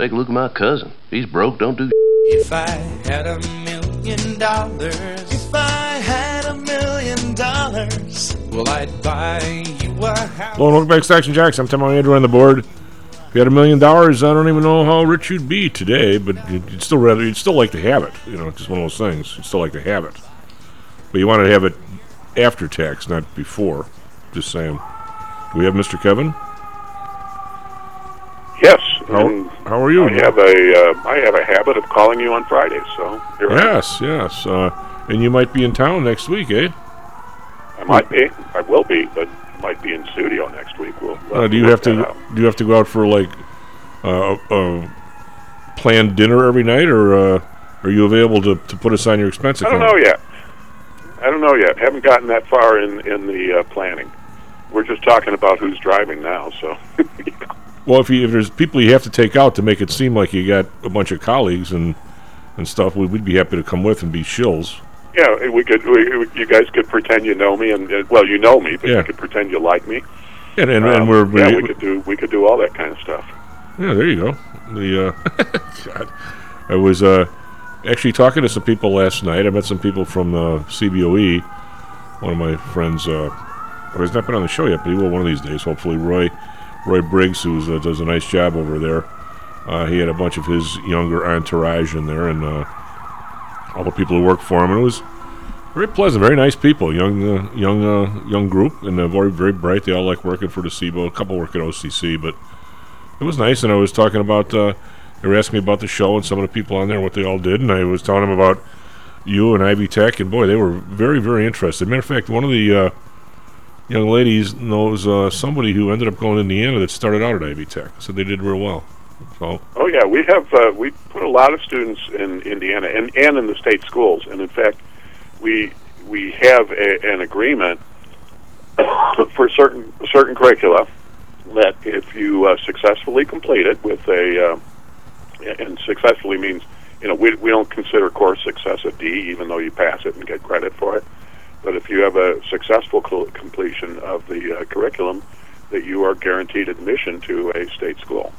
Take a look at my cousin. He's broke, don't do If I had a million dollars, if I had a million dollars, well, I'd buy you a house. Hello and welcome back to Stocks and Jocks. I'm Tim Andrew on the board. If you had a million dollars, I don't even know how rich you'd be today, but you'd you'd still rather you'd still like to have it. You know, it's just one of those things. You'd still like to have it, but you want to have it after tax, not before. Just saying. Do we have Mr. Kevin? Yes. How, how are you? I have a uh, I have a habit of calling you on Fridays, so here I am. Yes, yes. Uh, and you might be in town next week, eh? I might be, I will be, but I might be in studio next week. We'll, we'll Uh, do you have to out. do you have to go out for like uh, a planned dinner every night, or uh, are you available to, to put us on your expense account? I don't know yet. I don't know yet. Haven't gotten that far in in the uh, planning. We're just talking about who's driving now. So Well, if you if there's people you have to take out to make it seem like you got a bunch of colleagues and and stuff, we, we'd be happy to come with and be shills. yeah, we could. We, we- you guys could pretend you know me, and well, you know me, but Yeah. you could pretend you like me. And and, Um, and we're yeah, we- we could do we could do all that kind of stuff. Yeah, there you go. The uh, God, I was uh, actually talking to some people last night. I met some people from uh, CBOE. One of my friends, uh, well, he's not been on the show yet, but he will one of these days. Hopefully, Roy, Roy Briggs, who uh, does a nice job over there. Uh, he had a bunch of his younger entourage in there, and uh, all the people who work for him. And it was very pleasant, very nice people. Young, uh, young, uh, young group, and very, very bright. They all like working for the CBO. A couple work at OCC, but it was nice, and I was talking about. They were asking me about the show and some of the people on there, and what they all did, and I was telling them about you and Ivy Tech, and boy, they were very, very interested. Matter of fact, one of the young ladies knows uh, somebody who ended up going to Indiana that started out at Ivy Tech, so they did real well. So Oh yeah, we have uh, we put a lot of students in Indiana and, and in the state schools, and in fact, we we have a, an agreement for certain certain curricula that if you uh, successfully complete it with a uh, and successfully means you know we we don't consider course success a D even though you pass it and get credit for it, but if you have a successful cl- completion of the uh, curriculum, that you are guaranteed admission to a state school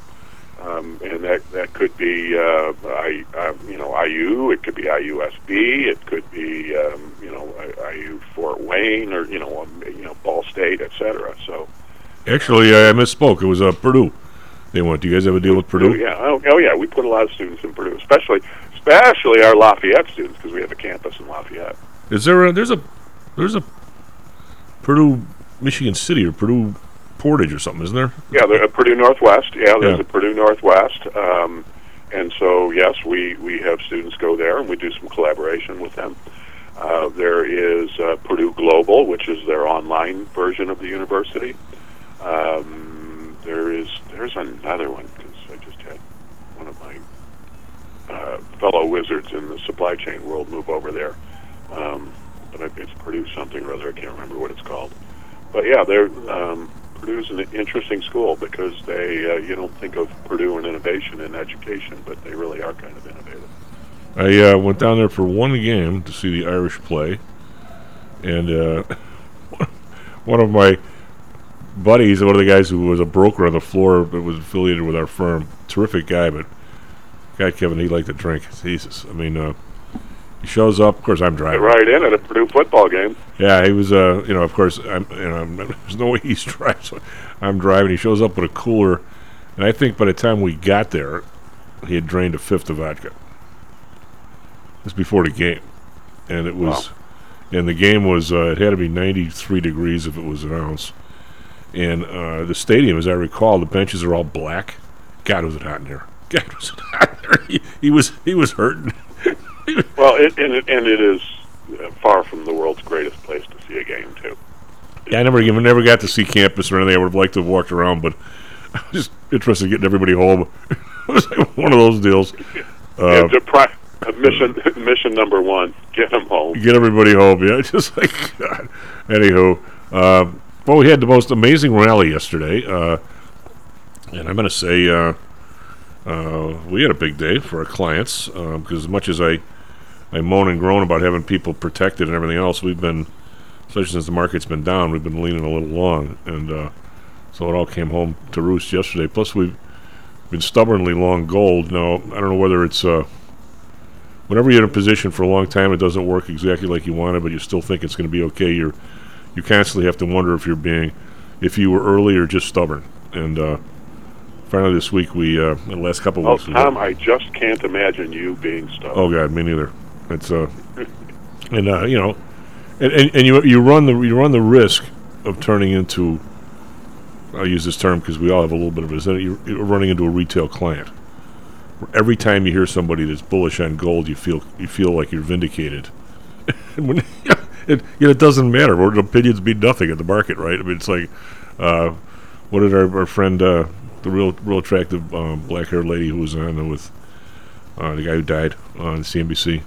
um, and that that could be uh, I, uh, you know IU, it could be IUSB, it could be um, you know IU Fort Wayne, or you know um, you know Ball State, etc. So actually, I misspoke. It was uh, Purdue. They went. Do you guys have a deal with Purdue? yeah, oh, oh yeah, we put a lot of students in Purdue, especially especially our Lafayette students because we have a campus in Lafayette. Is there a there's a there's a Purdue Michigan City or Purdue Portage or something, isn't there? Yeah, there's a Purdue Northwest. Yeah, there's Yeah. a Purdue Northwest. Um, and so, yes, we, we have students go there, and we do some collaboration with them. Uh, there is uh, Purdue Global, which is their online version of the university. Um, there is there's another one because I just had one of my uh, fellow wizards in the supply chain world move over there. Um, but it's Purdue something or other. I can't remember what it's called. But yeah, they're um, Purdue's an interesting school because they uh, you don't think of Purdue and innovation in education, but they really are kind of innovative. I uh, went down there for one game to see the Irish play, and uh, one of my buddies, one of the guys who was a broker on the floor that was affiliated with our firm, terrific guy, but guy Kevin, he liked to drink. Jesus, I mean, uh, shows up. Of course, I'm driving. Right in at a Purdue football game. Yeah, he was. Uh, you know, of course, I'm. You know, I'm, there's no way he's driving. So I'm driving. He shows up with a cooler, and I think by the time we got there, he had drained a fifth of vodka. This before the game. and it was, and the game was uh, it had to be 93 degrees if it was an ounce, and uh, the stadium, as I recall, the benches are all black. God, was it hot in there? God, was it hot in there? He, he was he was hurting. Well, it, and it and it is uh, far from the world's greatest place to see a game too. Yeah, I never even never got to see campus or anything. I would have liked to have walked around, but I was just interested in getting everybody home. it was like one of those deals. Uh, yeah, the pri- uh, mission mission number one: get them home. get everybody home. Yeah, just like God. Anywho, um, well, we had the most amazing rally yesterday, uh, and I'm going to say uh, we had a big day for our clients because as much as I I moan and groan about having people protected and everything else, we've been, especially since the market's been down, we've been leaning a little long, and uh, so it all came home to roost yesterday. Plus, we've been stubbornly long gold. Now, I don't know whether it's uh, whenever you're in a position for a long time, it doesn't work exactly like you wanted, but you still think it's going to be okay. You're you constantly have to wonder if you're being if you were early or just stubborn. And uh, finally, this week we uh, in the last couple of Oh, weeks. we Tom, I just can't imagine you being stuck. Oh God, me neither. It's uh, and uh, you know, and, and, and you you run the you run the risk of turning into. I'll use this term because we all have a little bit of it. you're, you're running into a retail client. Where every time you hear somebody that's bullish on gold, you feel you feel like you're vindicated. and when, it you know, it doesn't matter. Opinions mean nothing in the market, right? I mean, it's like, uh, what did our, our friend, uh, the real real attractive um, black haired lady who was on with uh, the guy who died on CNBC.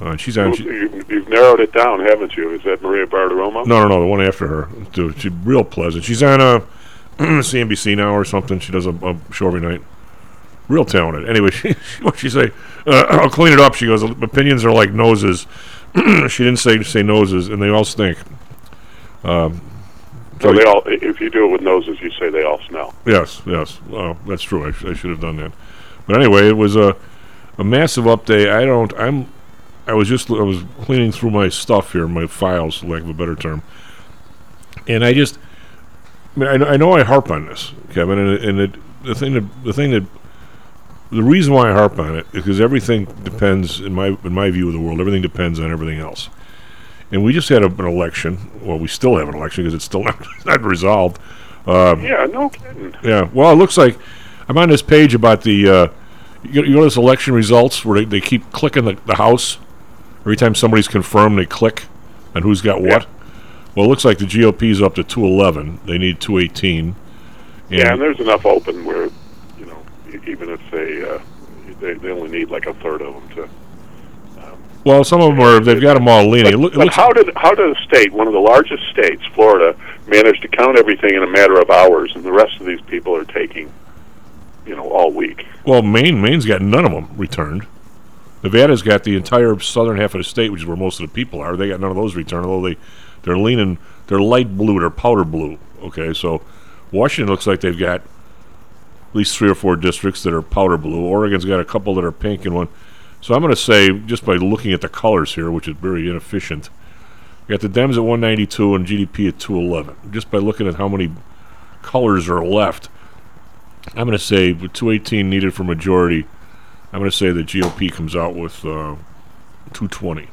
Uh, she's on. Well, She, You've, you've narrowed it down, haven't you? Is that Maria Bartiromo? no, no, no, the one after her. Dude, She's real pleasant. She's on uh, CNBC now or something. She does a, a show every night. Real talented. Anyway, she, she what she say? Uh, I'll clean it up. She goes. Opinions are like noses. she didn't say say noses, and they all stink. Um, So they all, if you do it with noses, you say they all smell. Yes, yes. Well, that's true. I, sh- I should have done that. But anyway, it was a a massive update. I don't. I'm. I was just. I was cleaning through my stuff here, my files, for lack of a better term. And I just. I mean, I, know- I know I harp on this, Kevin, and, and it, the thing that the thing that the reason why I harp on it is because everything depends in my in my view of the world. Everything depends on everything else. And we just had a, an election. Well, we still have an election because it's still not, not resolved. Um, Yeah, no kidding. yeah. Well, it looks like I'm on this page about the. Uh, you, you this election results where they, they keep clicking the, the House. Every time somebody's confirmed, they click on who's got what. Well, it looks like the GOP is up to 211. They need 218. Yeah, and there's enough open where, you know, even if they, uh, they, they only need like a third of them to. Well, some of them are. They've got them all leaning. Loo- But how did how did a state, one of the largest states, Florida, manage to count everything in a matter of hours, and the rest of these people are taking, you know, all week? Well, Maine, Maine's got none of them returned. Nevada's got the entire southern half of the state, which is where most of the people are. They got none of those returned, although they, they're leaning, they're light blue, they're powder blue. Okay, so Washington looks like they've got at least three or four districts that are powder blue. Oregon's got a couple that are pink and one. So I'm going to say, just by looking at the colors here, which is very inefficient, we got the Dems at 192 and GOP at 211. Just by looking at how many colors are left, I'm going to say with 218 needed for majority, I'm going to say the GOP comes out with uh, 220,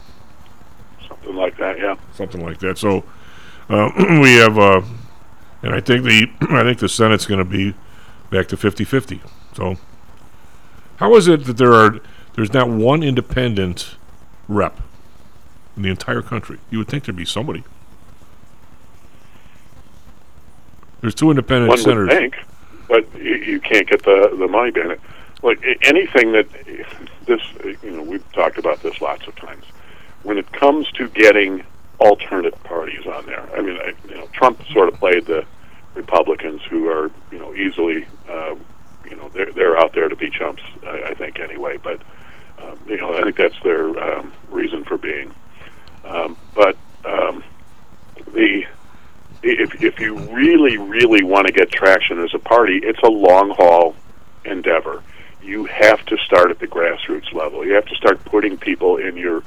Something like that, yeah. something like that. So uh, we have, uh, and I think the I think the Senate's going to be back to 50-50. So how is it that there are there's not one independent rep in the entire country? You would think there'd be somebody. There's two independent One senators. would think, but you, you can't get the the money behind it. Like anything that this, you know, we've talked about this lots of times. When it comes to getting alternate parties on there, I mean, I, you know, Trump sort of played the Republicans who are, you know, easily, uh, you know, they're they're out there to be chumps, I, I think anyway. But um, you know, I think that's their um, reason for being. Um, but um, the if if you really really want to get traction as a party, it's a long haul endeavor. You have to start at the grassroots level. You have to start putting people in your,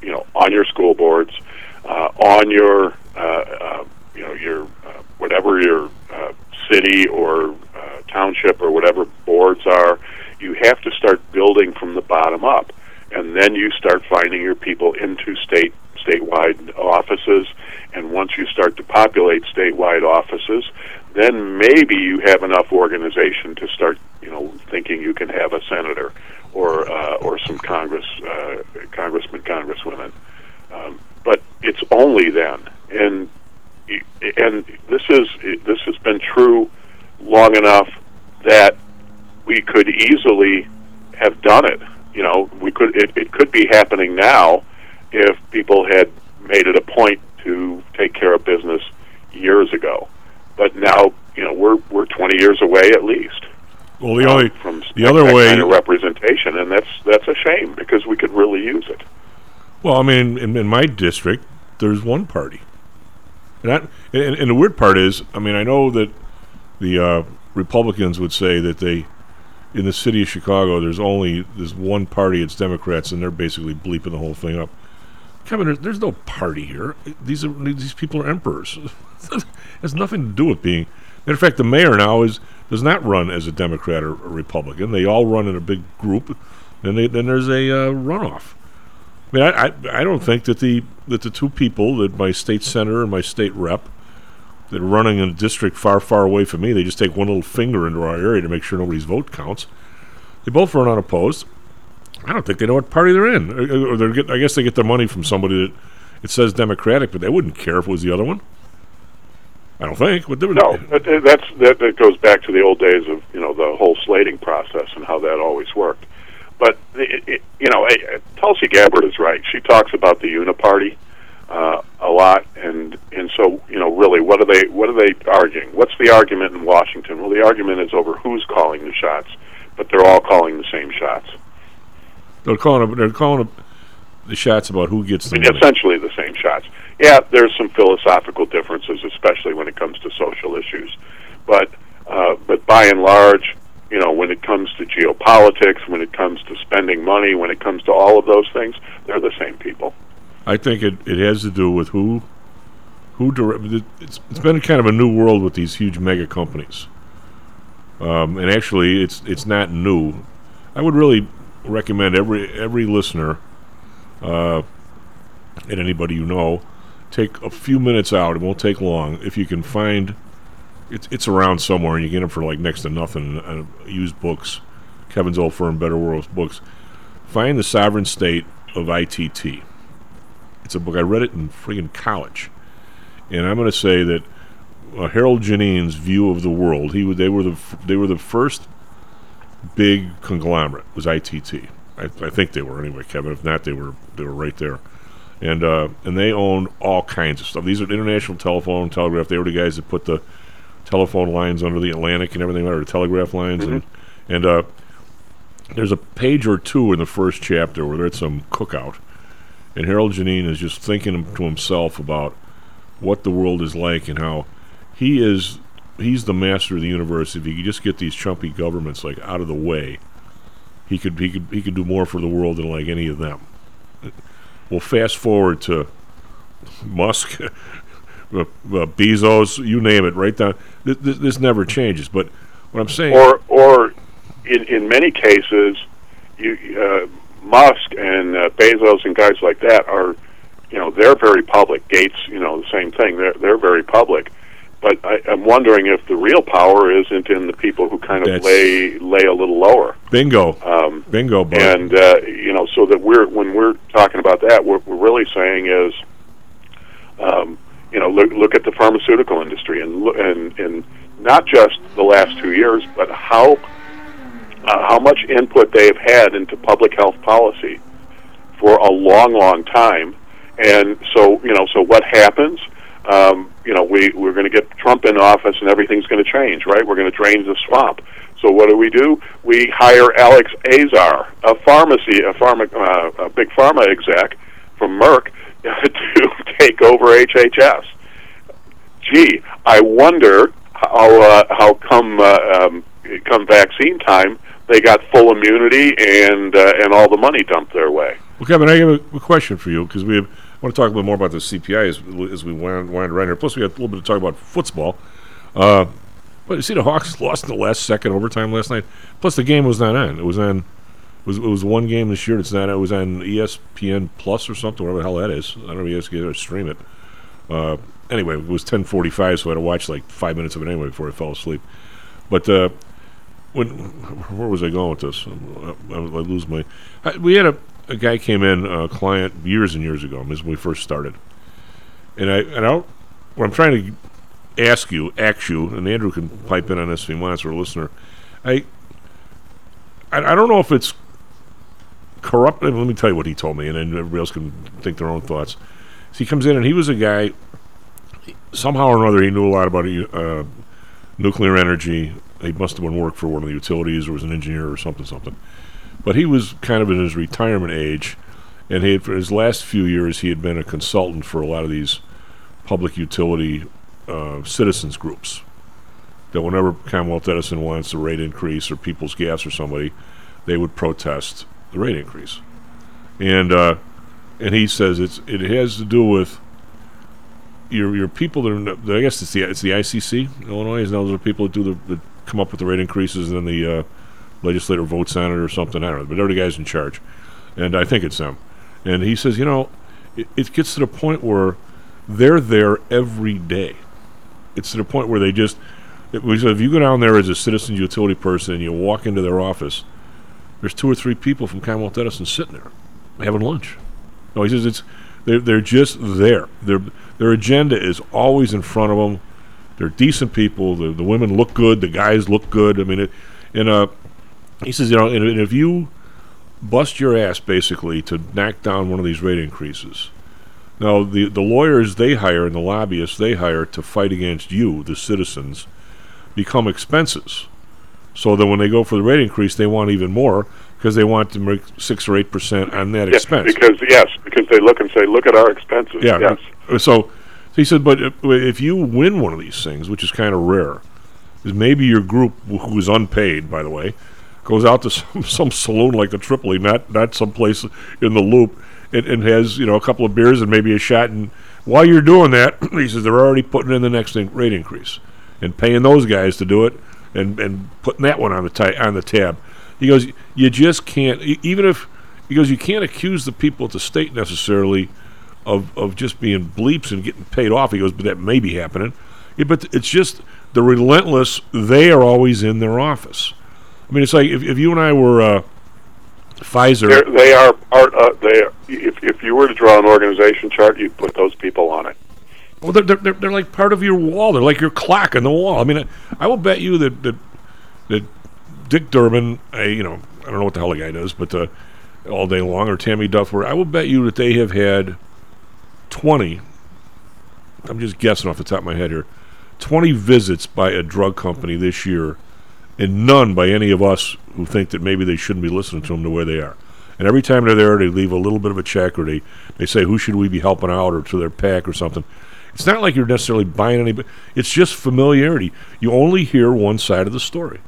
you know, on your school boards, uh, on your, uh, uh, you know, your uh, whatever your uh, city or uh, township or whatever boards are. You have to start building from the bottom up, and then you start finding your people into state statewide offices, and once you start to populate statewide offices, then maybe you have enough organization to start, you know, thinking you can have a senator or uh, or some Congress uh, congressmen, congresswomen. Um, but it's only then, and and this is this has been true long enough that we could easily have done it. You know, we could it, it could be happening now if people had made it a point to take care of business years ago. But now, you know, we're we're 20 years away at least. Well, the uh, only from the that- other that way- kind of representation, and that's that's a shame because we could really use it. Well, I mean, in, in my district, there's one party. And, that, and, and the weird part is, I mean, I know that the uh, Republicans would say that they, in the city of Chicago, there's only there's one party. It's Democrats, and they're basically bleeping the whole thing up. Kevin, there's, there's no party here. These are these people are emperors. it has nothing to do with being. Matter of fact, the mayor now is does not run as a Democrat or a Republican. They all run in a big group. Then they, then there's a uh, runoff. I mean, I, I, I don't think that the that the two people that my state senator and my state rep that are running in a district far far away from me, they just take one little finger into our area to make sure nobody's vote counts. They both run unopposed. I don't think they know what party they're in, or, or they're I guess they get their money from somebody that it says Democratic, but they wouldn't care if it was the other one. I don't think. Difference? No, that, that- that's that, that goes back to the old days of you know the whole slating process and how that always worked. But it, it, you know, eh, Tulsi Gabbard is right. She talks about the uniparty uh, a lot, and and so you know, really, what are they what are they arguing? What's the argument in Washington? Well, the argument is over who's calling the shots, but they're all calling the same shots. They're calling. They're calling the shots about who gets the mean, money. essentially the same shots. Yeah, there's some philosophical differences, especially when it comes to social issues, but uh, but by and large, you know, when it comes to geopolitics, when it comes to spending money, when it comes to all of those things, they're the same people. I think it, it has to do with who who dire- it's it's been kind of a new world with these huge mega companies. Um, and actually, it's it's not new. I would really recommend every every listener uh, and anybody you know take a few minutes out. It won't take long if you can find. It's it's around somewhere, and you get them for like next to nothing. Uh, used books, Kevin's old firm, Better Worlds books. Find the sovereign state of ITT. It's a book I read it in friggin' college, and I'm going to say that uh, Harold Geneen's view of the world. He would they were the they were the first big conglomerate was ITT. I, I think they were anyway, Kevin. If not, they were they were right there, and uh, and they owned all kinds of stuff. These are International Telephone Telegraph. They were the guys that put the telephone lines under the Atlantic and everything, or the telegraph lines, and and uh, there's a page or two in the first chapter where they're at some cookout, and Harold Geneen is just thinking to himself about what the world is like and how he is he's the master of the universe. If he could just get these chumpy governments like out of the way, he could he could he could do more for the world than like any of them. Well, fast forward to Musk, uh, uh, Bezos, you name it, right down. This, this, this never changes. But what I'm saying, Or or in in many cases, you uh, Musk and uh, Bezos and guys like that are, you know, they're very public. Gates, you know, the same thing. They're they're very public. But I, I'm wondering if the real power isn't in the people who kind of That's- lay lay a little lower. bingo, Um, bingo, bud. and uh, you know, so that we're when we're talking about that, what we're really saying is, um, you know, look look at the pharmaceutical industry and and and not just the last two years, but how uh, how much input they've had into public health policy for a long, long time. And so, you know, so what happens? Um, you know, we we're going to get Trump in office, and everything's going to change, right? We're going to drain the swamp. So what do we do? We hire Alex Azar, a pharmacy, a pharma, uh, a big pharma exec from Merck, to take over HHS. Gee, I wonder how uh, how come uh, um, come vaccine time they got full immunity and uh, and all the money dumped their way. Well, Kevin, I have a, question for you because we have, want to talk a little more about the CPI as, as we wind, wind around here. Plus, we got a little bit to talk about football. Uh, but you see, the Hawks lost in the last second overtime last night. Plus, the game was not on. It was on was it was one game this year. It's not. It was on ESPN Plus or something. Whatever the hell that is. I don't know if you guys can stream it. Uh, anyway, it was 10:45, so I had to watch like five minutes of it anyway before I fell asleep. But uh, when where was I going with this? I, I, I lose my. I, we had a, a guy came in, a client years and years ago. When we first started, and I and I what I'm trying to ask you, ask you, and Andrew can pipe in on this if he wants, or a listener. I I, I don't know if it's corrupt. Let me tell you what he told me, and then everybody else can think their own thoughts. So he comes in, and he was a guy. Somehow or another, he knew a lot about uh, nuclear energy. He must have been worked for one of the utilities, or was an engineer, or something, something. But he was kind of in his retirement age, and he had, for his last few years, he had been a consultant for a lot of these public utility uh, citizens groups. That whenever Commonwealth Edison wants a rate increase, or People's Gas, or somebody, they would protest the rate increase. And uh, and he says it's it has to do with your your people that are, I guess it's the it's the ICC Illinois is those are people that do the, that come up with the rate increases and then the uh, legislator votes on it or something I don't know but they're the guys in charge and I think it's them and he says you know it, it gets to the point where they're there every day it's to the point where they just it was, if you go down there as a citizens utility person and you walk into their office there's two or three people from Commonwealth Edison sitting there having lunch no, he says it's they're they're just there. Their their agenda is always in front of them. They're decent people. The the women look good. The guys look good. I mean, it, and uh, he says you know, and, and if you bust your ass basically to knock down one of these rate increases. Now the the lawyers they hire and the lobbyists they hire to fight against you, the citizens, become expenses. So that when they go for the rate increase, they want even more because they want to make six or eight percent on that Yeah, expense. because yes, because they look and say, look at our expenses. Yeah. Yes. So, so he said, but if, you win one of these things, which is kind of rare, is maybe your group, who is unpaid, by the way, goes out to some, some saloon like the Tripoli, not not someplace in the Loop, and, and has you know a couple of beers and maybe a shot. And while you're doing that, he says they're already putting in the next in- rate increase and paying those guys to do it, and and putting that one on the ti- on the tab. He goes, you just can't, even if, he goes, you can't accuse the people at the state necessarily of, of just being bleeps and getting paid off. He goes, but that may be happening. Yeah, but it's just the relentless, they are always in their office. I mean, it's like if, if you and I were uh, Pfizer. They're, they are part. Uh, they are, if if you were to draw an organization chart, you'd put those people on it. Well, they're, they're, they're, like part of your wall. They're like your clock in the wall. I mean, I, I will bet you that, that, that Dick Durbin, I, you know, I don't know what the hell the guy does, but uh, all day long, or Tammy Duffler, I will bet you that they have had 20, I'm just guessing off the top of my head here, 20 visits by a drug company this year, and none by any of us who think that maybe they shouldn't be listening to them to where they are. And every time they're there, they leave a little bit of a check, or they, they say, who should we be helping out, or to their pack, or something. It's not like you're necessarily buying anybody. It's just familiarity. You only hear one side of the story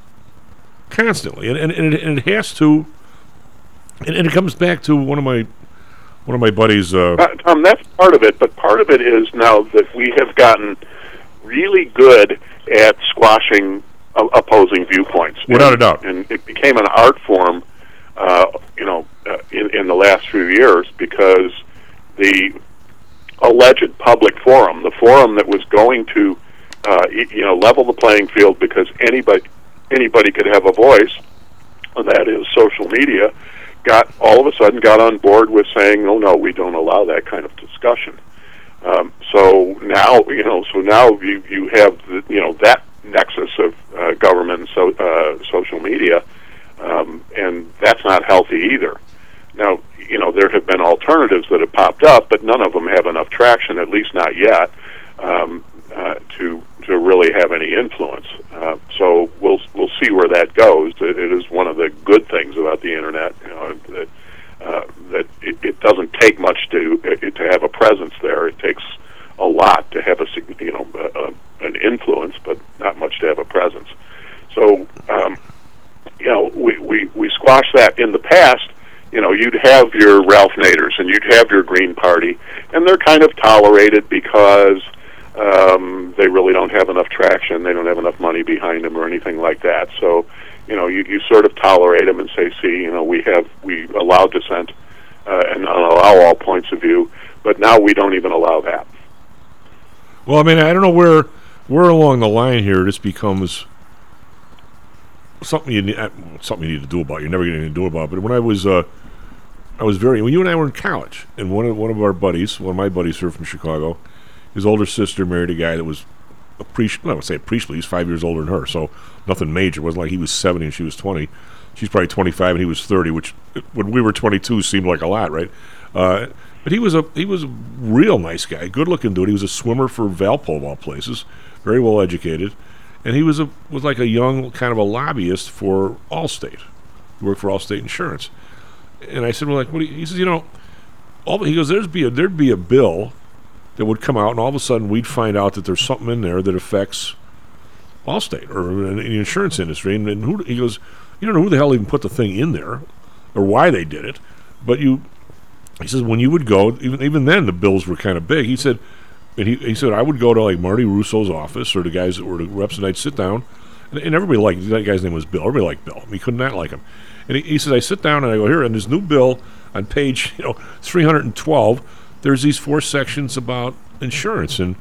constantly, and and, and, it, and it has to. And, and it comes back to one of my one of my buddies. Uh, Uh, Tom, that's part of it, but part of it is now that we have gotten really good at squashing uh, opposing viewpoints. Without and, a doubt. and it became an art form, uh, you know, uh, in, in the last few years because the alleged public forum, the forum that was going to, uh, you know, level the playing field because anybody anybody could have a voice, and that is social media, got all of a sudden got on board with saying, "Oh no, we don't allow that kind of discussion." Um, so now, you know, so now you you have the, you know that nexus of uh, government so uh, social media, um, and that's not healthy either. Now, you know, there have been alternatives that have popped up, but none of them have enough traction, at least not yet, um, uh, to to really have any influence. Uh, so we'll we'll see where that goes. It, it is one of the good things about the internet, you know, that uh, that it, it doesn't take much to it, to have a presence there. It takes a lot to have a you know a, a, an influence, but not much to have a presence. So um, you know we, we we squashed that in the past. You know, you'd have your Ralph Naders and you'd have your Green Party, and they're kind of tolerated because um, they really don't have enough traction. They don't have enough money behind them or anything like that. So, you know, you, you sort of tolerate them and say, see, you know, we have we allow dissent uh, and allow all points of view, but now we don't even allow that. Well, I mean, I don't know where where along the line here this becomes something you need, uh, something you need to do about. You're never going to do about. But when I was uh, I was very when you and I were in college, and one of one of our buddies, one of my buddies here from Chicago, his older sister married a guy that was appreciate. I would say appreciably. He's five years older than her, so nothing major. It wasn't like he was seventy and she was twenty. She's probably twenty five and he was thirty, which when we were twenty two seemed like a lot, right? Uh, but he was a he was a real nice guy, good looking dude. He was a swimmer for Valpo of all places, very well educated, and he was a was like a young kind of a lobbyist for Allstate. He worked for Allstate Insurance, and I said, well, like, what? He says, you know, all he goes, there's be a there'd be a bill that would come out, and all of a sudden we'd find out that there's something in there that affects Allstate or in the insurance industry, and, and who he goes, you don't know who the hell even put the thing in there or why they did it, but you he says when you would go, even even then the bills were kind of big. He said, and he, he said I would go to like Marty Russo's office or the guys that were the reps, and I'd sit down, and, and everybody liked that guy's name was Bill. Everybody liked Bill. He could not not like him, and he, he says I sit down and I go here, and this new bill on page you know 312, there's these four sections about insurance, and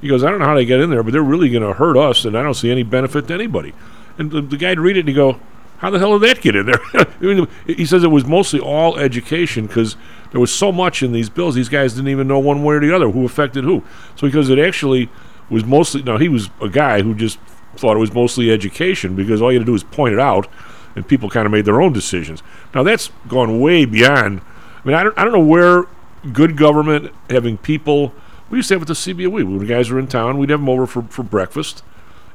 he goes I don't know how they get in there, but they're really going to hurt us, and I don't see any benefit to anybody. And the, the guy'd read it and he go, how the hell did that get in there? I mean, he says it was mostly all education because there was so much in these bills. These guys didn't even know one way or the other who affected who. So because it actually was mostly now he was a guy who just thought it was mostly education because all you had to do is point it out, and people kind of made their own decisions. Now that's gone way beyond. I mean, I don't, I don't know where good government having people. We used to have it at the CBOE when the guys were in town. We'd have them over for, for breakfast.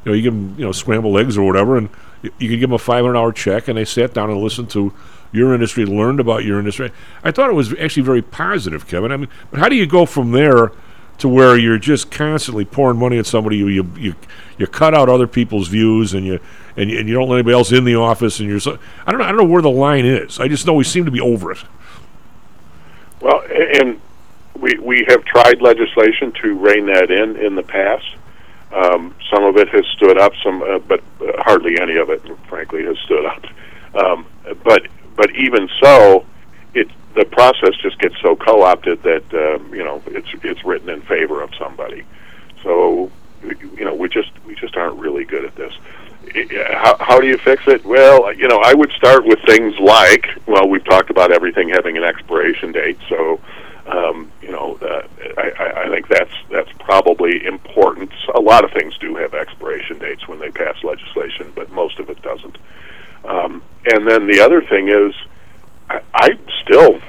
You know, you give them you know scrambled eggs or whatever, and you, could give them a five hundred dollar check, and they sat down and listened to your industry, learned about your industry. I thought it was actually very positive, Kevin. I mean, but how do you go from there to where you're just constantly pouring money at somebody? You you you, you cut out other people's views, and you and you, and you don't let anybody else in the office, and you're so I don't know I don't know where the line is. I just know we seem to be over it. Well, and we we have tried legislation to rein that in in the past. Um, some of it has stood up, some, uh, but uh, hardly any of it, frankly, has stood up. Um, but but even so, it the process just gets so co-opted that um, you know it's it's written in favor of somebody. So you know we just we just aren't really good at this. How, how do you fix it? Well, you know, I would start with things like, well, we've talked about everything having an expiration date, so um, you know, uh, I, I think that's that's probably important. A lot of things do have expiration dates when they pass legislation, but most of it doesn't. Um, and then the other thing is, I, I still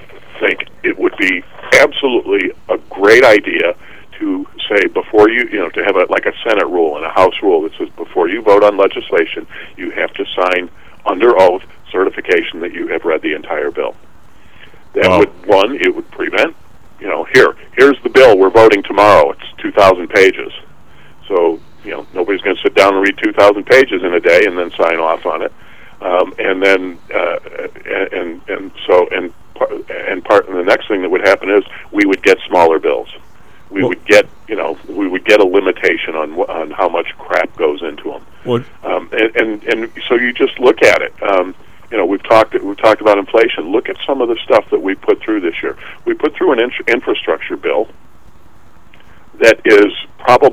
think it would be absolutely a great idea to say before you, you know, to have a like a Senate rule and a House rule that says before you vote on legislation, you have to sign under oath certification that you have read the entire bill. That Wow. would one, it would prevent, you know, here, here's the bill we're voting tomorrow. It's 2,000 pages. So, you know, nobody's going to sit down and read 2,000 pages in a day and then sign off on it. Um, and then, uh, and and so and par- and part and the next thing that would happen is we would get smaller bills. We Well- would get, you know, we would get a limitation on wh- on how much crap goes into them. Well, Um, and, and and so you just look at it. Um, you know, we've talked we've talked about inflation. Look at some of the stuff that we put through this year. We put through an in- infrastructure bill that is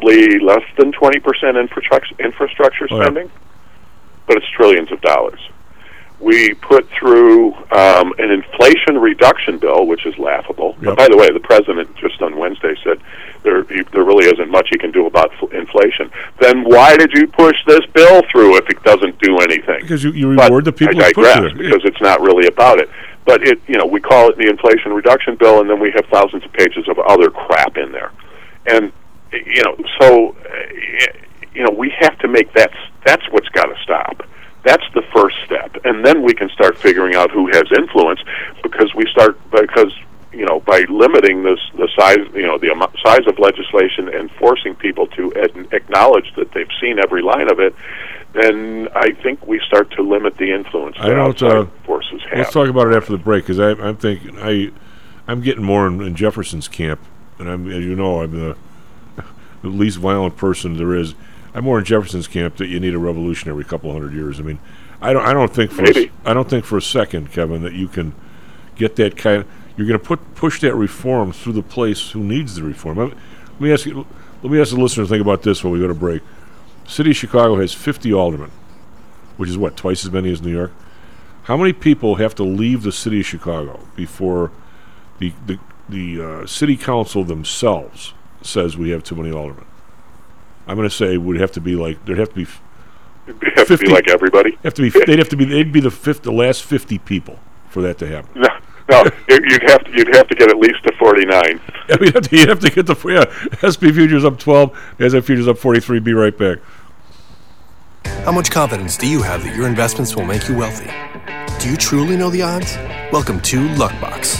probably less than twenty percent infrastructure infrastructure Oh, spending, but it's trillions of dollars. We put through um, an inflation reduction bill, which is laughable. Yep. By the way, the president just on Wednesday said there he, there really isn't much he can do about f- inflation. Then why did you push this bill through if it doesn't do anything? because you, you But reward the people I digress it because it's not really about it. But it, you know, we call it the Inflation Reduction Bill, and then we have thousands of pages of other crap in there, and you know, so uh, you know, we have to make that. That's what's got to stop. That's the first step, and then we can start figuring out who has influence, because we start because you know by limiting this the size you know the amount, size of legislation and forcing people to ad- acknowledge that they've seen every line of it, then I think we start to limit the influence I that don't, outside uh, forces have. Let's talk about it after the break because I'm thinking I, I'm getting more in, in Jefferson's camp, and I'm as you know I'm the, the least violent person there is. I'm more in Jefferson's camp that you need a revolution every couple hundred years. I mean, I don't. I don't think for. Maybe. I don't think for a second, Kevin, that you can get that kind. you're going to put push that reform through the place who needs the reform. Let me ask you. Let me ask the listeners. To think about this when we go to break. City of Chicago has 50 aldermen, which is what twice as many as New York. How many people have to leave the city of Chicago before the the the uh, city council themselves says we have too many aldermen? I'm going to say it would have to be like there'd have to be f- It'd to 50 be like everybody. have to be they'd have to be they'd be the fifth the last 50 people for that to happen. No, no, you- you'd have to you'd have to get at least to 49. Yeah, you'd have to, you'd have to get the yeah. SP futures up 12, NASDAQ futures up 43. Be right back. How much confidence do you have that your investments will make you wealthy? Do you truly know the odds? Welcome to Luckbox,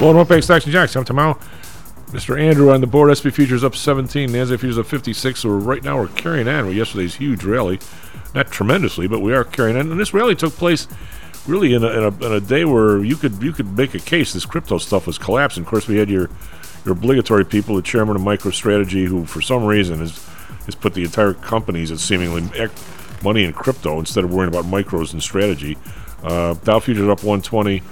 Well, North Bank Stocks and Jocks. I'm tomorrow. Mr. Andrew on the board. SP futures up 17. NASDAQ futures up 56. So right now we're carrying on with yesterday's huge rally. Not tremendously, but we are carrying on. And this rally took place really in a, in a, in a day where you could you could make a case this crypto stuff was collapsing. Of course, we had your your obligatory people, the chairman of MicroStrategy, who for some reason has has put the entire companies that seemingly money in crypto instead of worrying about micros and strategy. Uh, Dow futures up 120.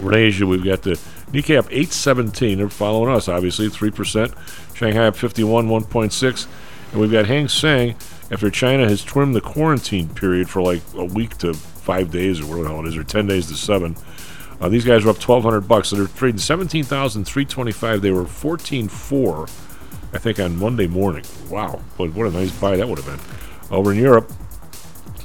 In Asia, we've got the Nikkei up 817. They're following us, obviously, 3%. Shanghai up 51, 1.6. And we've got Hang Seng, after China has trimmed the quarantine period for like a week to five days or whatever the hell it is, or 10 days to seven. Uh, these guys are up 1200 bucks. So they're trading 17,325. They were 14.4 I think on Monday morning. Wow, but what a nice buy that would have been. Over in Europe,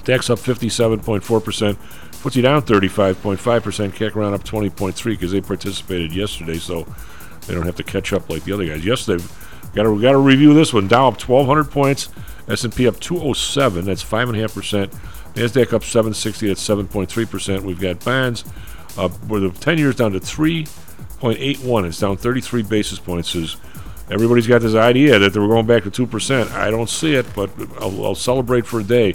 DAX up 57.4%, FTSE down 35.5%, CAC around up 20.3 because they participated yesterday, so they don't have to catch up like the other guys. Yesterday, got to got to review this one. Dow up 1,200 points, S&P up 207, that's five and a half percent. Nasdaq up 760, that's 7.3 percent. We've got bonds up where the 10 years down to 3.81. It's down 33 basis points. Is everybody's got this idea that we're going back to two percent? I don't see it, but I'll, I'll celebrate for a day.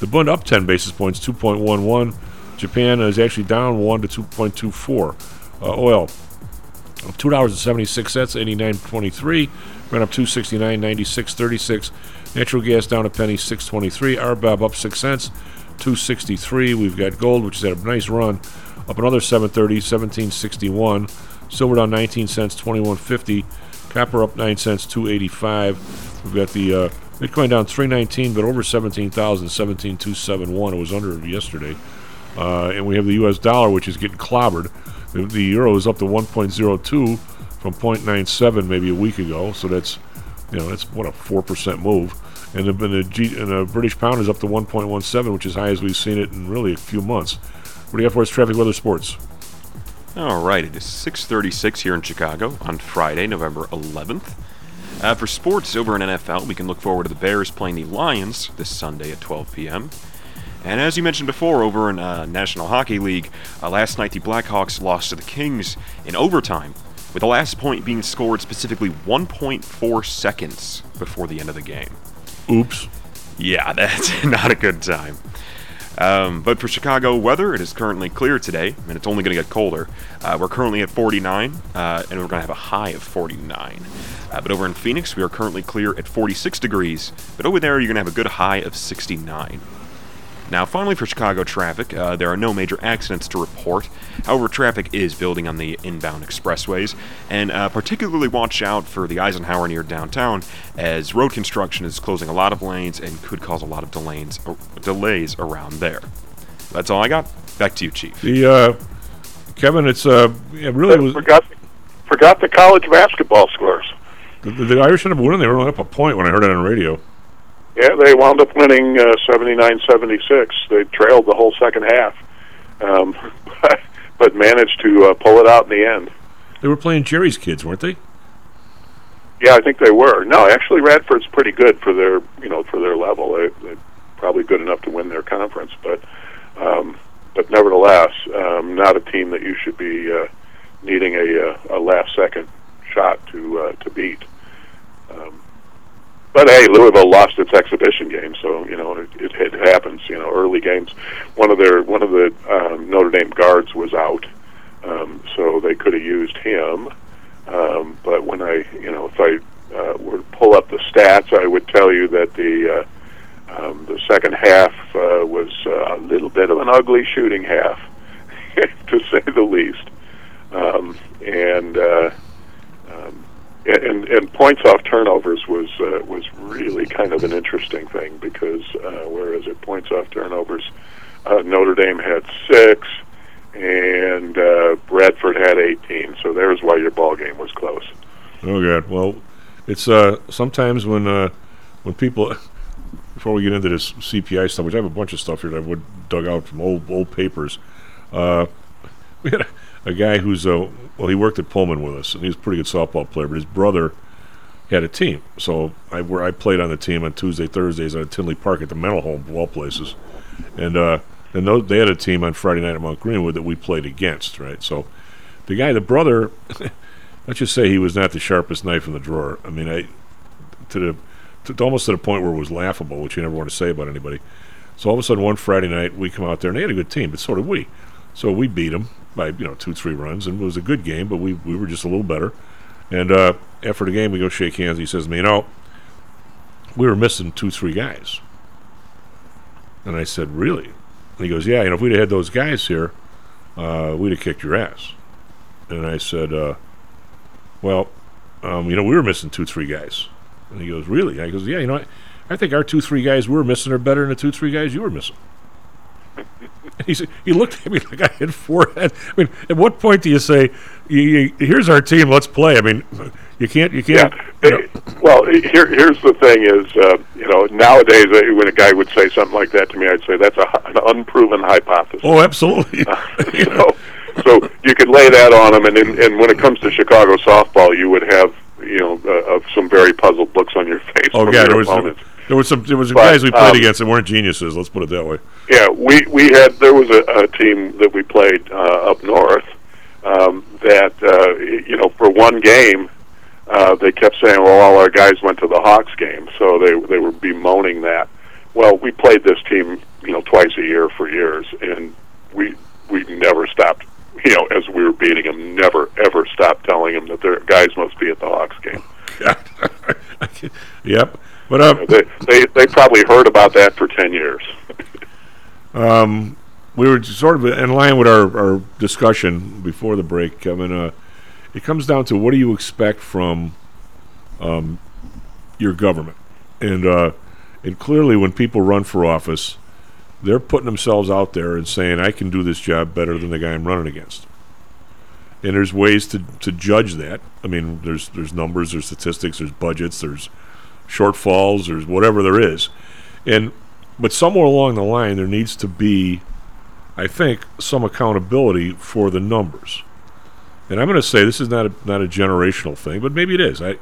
The Bund up 10 basis points, 2.11. Japan is actually down 1 to 2.24. Uh, oil two dollars and seventy six cents, eighty nine twenty three. Brent up two sixty nine, ninety six thirty six. Natural gas down a penny, six twenty three. RBOB up six cents, two sixty three. We've got gold, which has had a nice run, up another 730, 1761. Silver down 19 cents, 2150. Copper up 9 cents, 285. We've got the uh, Bitcoin down 319, but over 17,000, 17,271. It was under yesterday. Uh, and we have the U.S. dollar, which is getting clobbered. The, the euro is up to 1.02 from 0.97 maybe a week ago. So that's, you know, that's what a four percent move. And the, and the, G, and the British pound is up to 1.17, which is high as we've seen it in really a few months. What do you got for us, traffic, weather, sports? All right, it is 6:36 here in Chicago on Friday, November 11th. Uh, for sports over in NFL, we can look forward to the Bears playing the Lions this Sunday at 12 p.m. And as you mentioned before, over in uh, National Hockey League, uh, last night the Blackhawks lost to the Kings in overtime, with the last point being scored specifically 1.4 seconds before the end of the game. Oops. Yeah, that's not a good time. Um, but for Chicago weather, it is currently clear today, and it's only going to get colder. Uh, we're currently at 49, uh, and we're going to have a high of 49. Uh, but over in Phoenix, we are currently clear at 46 degrees, but over there, you're going to have a good high of 69. Now, finally, for Chicago traffic, uh, there are no major accidents to report. However, traffic is building on the inbound expressways, and uh, particularly watch out for the Eisenhower near downtown, as road construction is closing a lot of lanes and could cause a lot of delays, uh, delays around there. That's all I got. Back to you, Chief. The uh, Kevin, it's uh, it really was. Forgot, forgot the college basketball scores. The, the, the Irish ended up winning. They were only up a point when I heard it on the radio. Yeah, they wound up winning uh, 79-76. They trailed the whole second half, um, but managed to uh, pull it out in the end. They were playing Jerry's kids, weren't they? Yeah, I think they were. No, actually, Radford's pretty good for their you know for their level. They, they're probably good enough to win their conference, but um, but nevertheless, um, not a team that you should be uh, needing a, uh, a last second shot to uh, to beat. Um, but hey, Louisville lost its exhibition game, so you know it, it, happens. You know, early games. One of their one of the um, Notre Dame guards was out, um, so they could have used him. Um, but when I, you know, if I uh, were to pull up the stats, I would tell you that the uh, um, the second half uh, was uh, a little bit of an ugly shooting half, to say the least. Um, and uh, um, and, and points off turnovers was uh, was really kind of an interesting thing because uh, whereas at points off turnovers, uh, Notre Dame had six, and uh, Radford had 18. So there's why your ball game was close. Oh God. Well, it's uh, sometimes when uh, when people before we get into this CPI stuff, which I have a bunch of stuff here that I would dug out from old old papers. Uh, we had a, a guy who's uh, well, he worked at Pullman with us, and he was a pretty good softball player. But his brother had a team, so I where I played on the team on Tuesday, Thursdays at Tinley Park at the mental home of all places, and uh, and those, they had a team on Friday night at Mount Greenwood that we played against, right? So the guy, the brother, let's just say he was not the sharpest knife in the drawer. I mean, I to the to, to almost to the point where it was laughable, which you never want to say about anybody. So all of a sudden, one Friday night, we come out there, and they had a good team, but so did we. So we beat them by you know two, three runs, and it was a good game, but we we were just a little better. And uh, after the game, we go shake hands. He says to me, "You know, we were missing two, three guys." And I said, "Really?" And he goes, "Yeah. You know, if we'd have had those guys here, uh, we'd have kicked your ass." And I said, uh, "Well, um, you know, we were missing two, three guys." And he goes, "Really?" I goes, "Yeah. You know, I, I think our two, three guys we were missing are better than the two, three guys you were missing." And he looked at me like I had four heads. I mean, at what point do you say, y- y- "Here's our team, let's play"? I mean, You can't. You can't. Yeah. Well, here, here's the thing: is uh, you know nowadays uh, when a guy would say something like that to me, I'd say that's a, an unproven hypothesis. Oh, absolutely. you know, so you could lay that on him, and and, and when it comes to Chicago softball, you would have you know uh, of some very puzzled looks on your face Oh, from God, your opponents. There was some there was But, guys we played um, against that weren't geniuses. Let's put it that way. Yeah, we we had there was a, a team that we played uh, up north um, that uh, you know for one game uh, they kept saying, well, all our guys went to the Hawks game, so they they were bemoaning that. Well, we played this team you know twice a year for years, and we we never stopped. You know, as we were beating them, never ever stopped telling them that their guys must be at the Hawks game. Yep. But they, they they probably heard about that for ten years. Um, we were sort of in line with our, our discussion before the break, Kevin. Uh, it comes down to what do you expect from um, your government, and uh, and clearly when people run for office, they're putting themselves out there and saying, "I can do this job better than the guy I'm running against." And there's ways to, to judge that. I mean, there's there's numbers, there's statistics, there's budgets, there's shortfalls, or whatever there is, and but somewhere along the line there needs to be, I think, some accountability for the numbers. And I'm going to say this is not a, not a generational thing, but maybe it is. I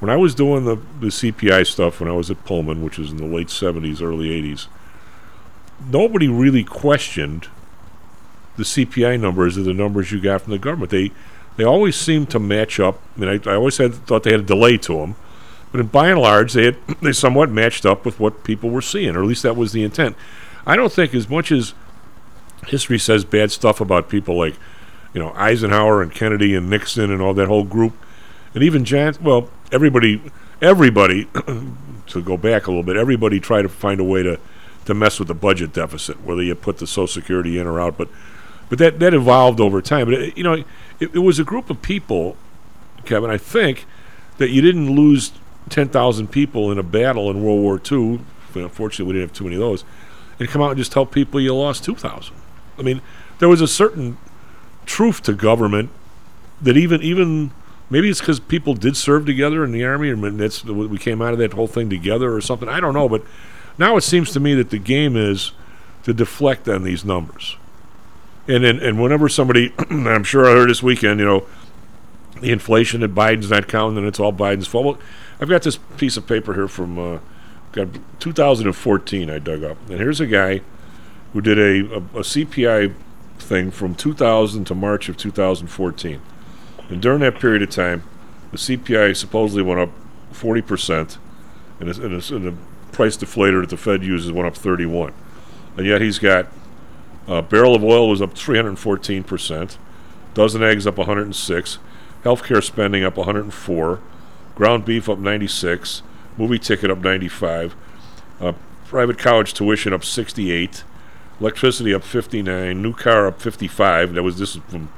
when I was doing the the CPI stuff when I was at Pullman, which was in the late 70s, early 80s, nobody really questioned the CPI numbers or the numbers you got from the government. They they always seemed to match up. I mean, I, I always had thought they had a delay to them, but by and large, they had they somewhat matched up with what people were seeing, or at least that was the intent. I don't think as much as history says bad stuff about people like you know Eisenhower and Kennedy and Nixon and all that whole group, and even Jan. Well, everybody, everybody, to go back a little bit, everybody tried to find a way to to mess with the budget deficit, whether you put the Social Security in or out, but but that that evolved over time. But it, you know, it, it was a group of people, Kevin. I think that you didn't lose ten thousand people in a battle in World War II. Unfortunately, we didn't have too many of those. And come out and just tell people you lost two thousand. I mean, there was a certain truth to government that even even maybe it's because people did serve together in the army, and that's we came out of that whole thing together or something. I don't know, but now it seems to me that the game is to deflect on these numbers. And and, and whenever somebody, I'm sure I heard this weekend, you know, the inflation that Biden's not counting and it's all Biden's fault. Well, I've got this piece of paper here from uh, got 2014 I dug up, and here's a guy who did a, a, a CPI thing from 2000 to March of 2014, and during that period of time, the CPI supposedly went up 40 percent, and, it's- and, it's- and the price deflator that the Fed uses went up 31, and yet he's got a barrel of oil was up 314 percent, dozen eggs up 106, healthcare spending up 104, ground beef up 96, movie ticket up 95, uh, private college tuition up 68, electricity up 59, new car up 55. That was this is from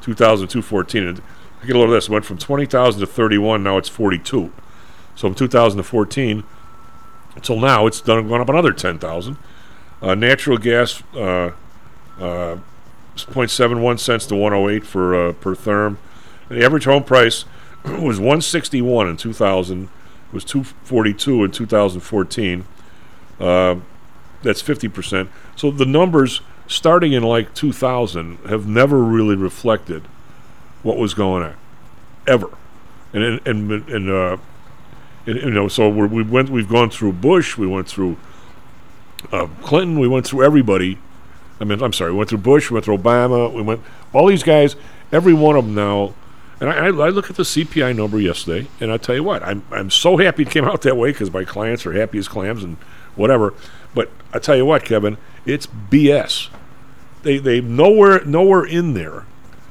2002 14. And I get a load of this. Went from 20,000 to 31. Now it's 42. So from 2014 until now, it's done gone up another 10,000. Uh, natural gas. Uh, uh, 0.71 cents to 108 for uh, per therm. The average home price was 161 in 2000. It was 242 in 2014. Uh, that's 50%. So the numbers starting in like 2000 have never really reflected what was going on, ever. And and and, and uh, and, you know, so we went. We've gone through Bush. We went through uh, Clinton. We went through everybody. I mean, I'm sorry. We went through Bush. We went through Obama. We went all these guys. Every one of them now. And I, I, look at the CPI number yesterday, and I tell you what, I'm I'm so happy it came out that way because my clients are happy as clams and whatever. But I tell you what, Kevin, it's BS. They they nowhere nowhere in there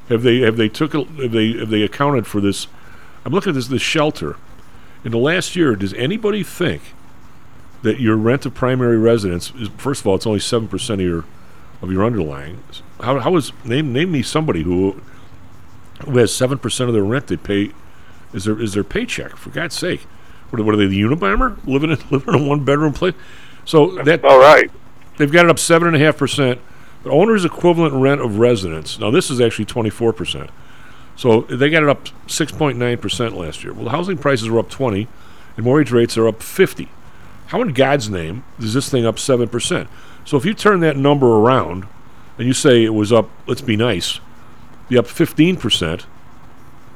have they have they took have they have they accounted for this. I'm looking at this this shelter. In the last year, does anybody think that your rent of primary residence is first of all, it's only seven percent of your of your underlying. How how is name name me somebody who who has seven percent of their rent they pay is their is their paycheck for God's sake. What, are- what are they the Unabomber living in living in a one bedroom place? So that all right. They've got it up seven and a half percent. The owner's equivalent rent of residence. Now this is actually twenty four percent. So they got it up 6.9% last year. Well, the housing prices are up 20 and mortgage rates are up 50. How in God's name is this thing up 7%? So if you turn that number around and you say it was up, let's be nice, be up 15%,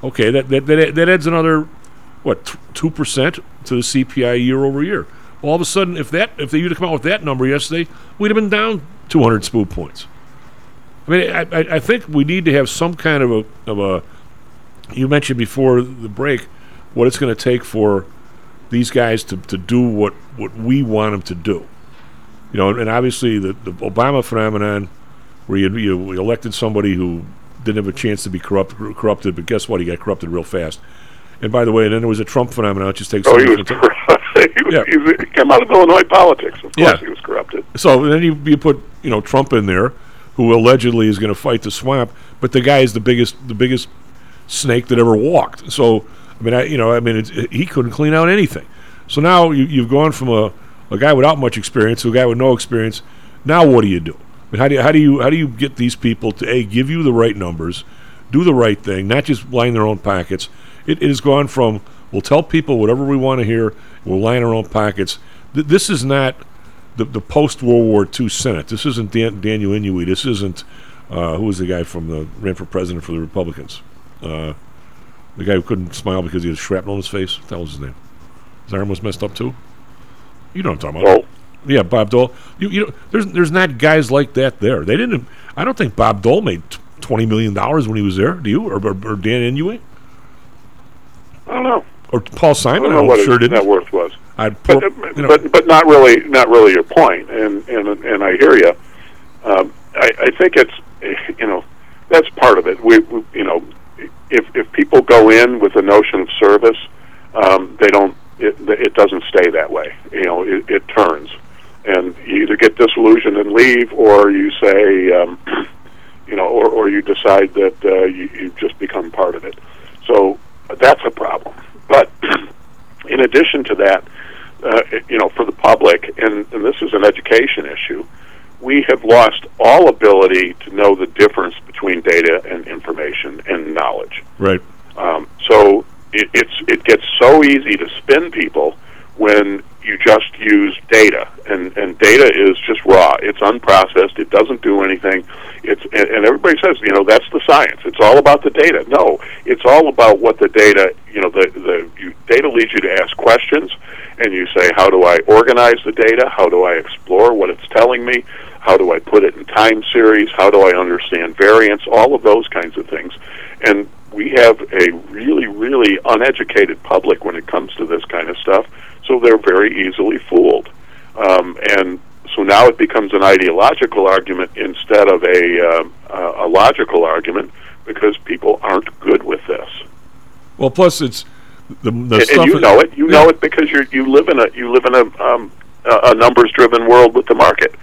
okay, that, that, that, that adds another, what, t- 2% to the CPI year over year. All of a sudden, if that if you'd have come out with that number yesterday, we'd have been down 200 smooth points. I mean, I, I, I think we need to have some kind of a, of a. You mentioned before the break what it's going to take for these guys to, to do what, what we want them to do. You know, and obviously the, the Obama phenomenon, where you, you elected somebody who didn't have a chance to be corrupt, corrupted, but guess what? He got corrupted real fast. And by the way, and then there was a Trump phenomenon. It just takes. Oh, he was corrupt. he, was, Yeah. he, was, he came out of Illinois politics. Of course, Yeah. he was corrupted. So then you, you put you know Trump in there, who allegedly is going to fight the swamp, but the guy is the biggest the biggest snake that ever walked. So I mean, I, you know, I mean, it's, he couldn't clean out anything. So now you, you've gone from a, a guy without much experience to a guy with no experience. Now what do you do? How do you, how do you how do you get these people to a give you the right numbers, do the right thing, not just line their own pockets? It, it has gone from we'll tell people whatever we want to hear, we'll line our own pockets. Th- this is not the, the post World War II Senate. This isn't Dan, Daniel Inouye. This isn't uh, who was the guy from the ran for president for the Republicans. Uh, the guy who couldn't smile because he had shrapnel in his face. That was his name? His arm was messed up too. You know what I'm talking about? Yeah, Bob Dole. You, you know, there's there's not guys like that there. They didn't. I don't think Bob Dole made t- twenty million dollars when he was there. Do you? Or, or, or Dan Inouye? I don't know. Or Paul I Simon? don't know I'm what sure his net worth was. I'd But, you know, but but not really not really your point. and and and I hear you. Um, I, I think it's you know that's part of it. We, we you know if if people go in with a notion of service, um, they don't. It, it doesn't stay that way. You know, it, it turns, and you either get disillusioned and leave, or you say, um, you know, or or you decide that uh, you, you just become part of it. So that's a problem. But in addition to that, uh, you know, for the public, and, and this is an education issue, we have lost all ability to know the difference between data and information and knowledge. right. Um, so it, it's it gets so easy to spin people when you just use data, and and data is just raw. It's unprocessed. It doesn't do anything. It's and, and everybody says you know that's the science. It's all about the data. No, it's all about what the data. You know the the you, data leads you to ask questions, and you say how do I organize the data? How do I explore what it's telling me? How do I put it in time series? How do I understand variance? All of those kinds of things, and we have a really, really uneducated public when it comes to this kind of stuff, so they're very easily fooled. Um, and so now it becomes an ideological argument instead of a, uh, a logical argument because people aren't good with this. Well, plus it's the, the and, stuff. and you know it. You know it because you're you live in a you live in a um, a a numbers-driven world with the market,